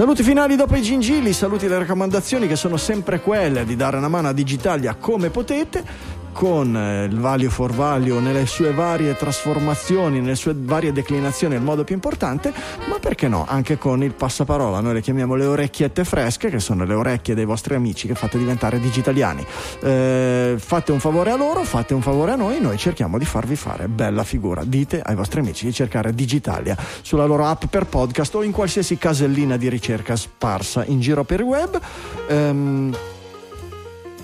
Saluti finali dopo i gingilli, saluti le raccomandazioni che sono sempre quelle di dare una mano a Digitalia come potete con eh, il value for value nelle sue varie trasformazioni, nelle sue varie declinazioni il modo più importante, ma perché no, anche con il passaparola, noi le chiamiamo le orecchiette fresche, che sono le orecchie dei vostri amici che fate diventare digitaliani. Eh, fate un favore a loro, fate un favore a noi, noi cerchiamo di farvi fare bella figura. Dite ai vostri amici di cercare Digitalia sulla loro app per podcast o in qualsiasi casellina di ricerca sparsa in giro per il web. Ehm,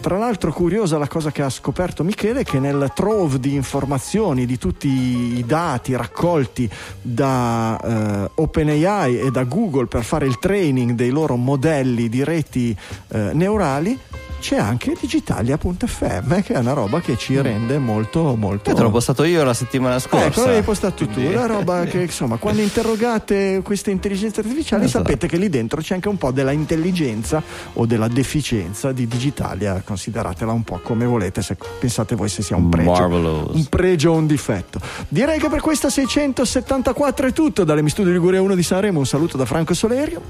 tra l'altro curiosa la cosa che ha scoperto Michele che nel trove di informazioni di tutti i dati raccolti da eh, OpenAI e da Google per fare il training dei loro modelli di reti eh, neurali c'è anche digitalia.fm che è una roba che ci rende molto molto Io te l'ho postato io la settimana scorsa. Ecco, l'avevi postato tu, Quindi- la roba che insomma, quando interrogate queste intelligenze artificiali Esatto. sapete che lì dentro c'è anche un po' della intelligenza o della deficienza di Digitalia, consideratela un po' come volete, se pensate voi se sia un pregio. Marvelous. Un pregio o un difetto. Direi che per questa 674 è tutto. Dalle Mi Studio Liguria 1 di Sanremo un saluto da Franco Solerio.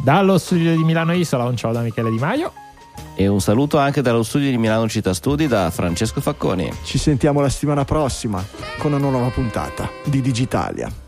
dallo studio di Milano Isola un ciao da Michele Di Maio E un saluto anche dallo studio di Milano Città Studi da Francesco Facconi. Ci sentiamo la settimana prossima con una nuova puntata di Digitalia.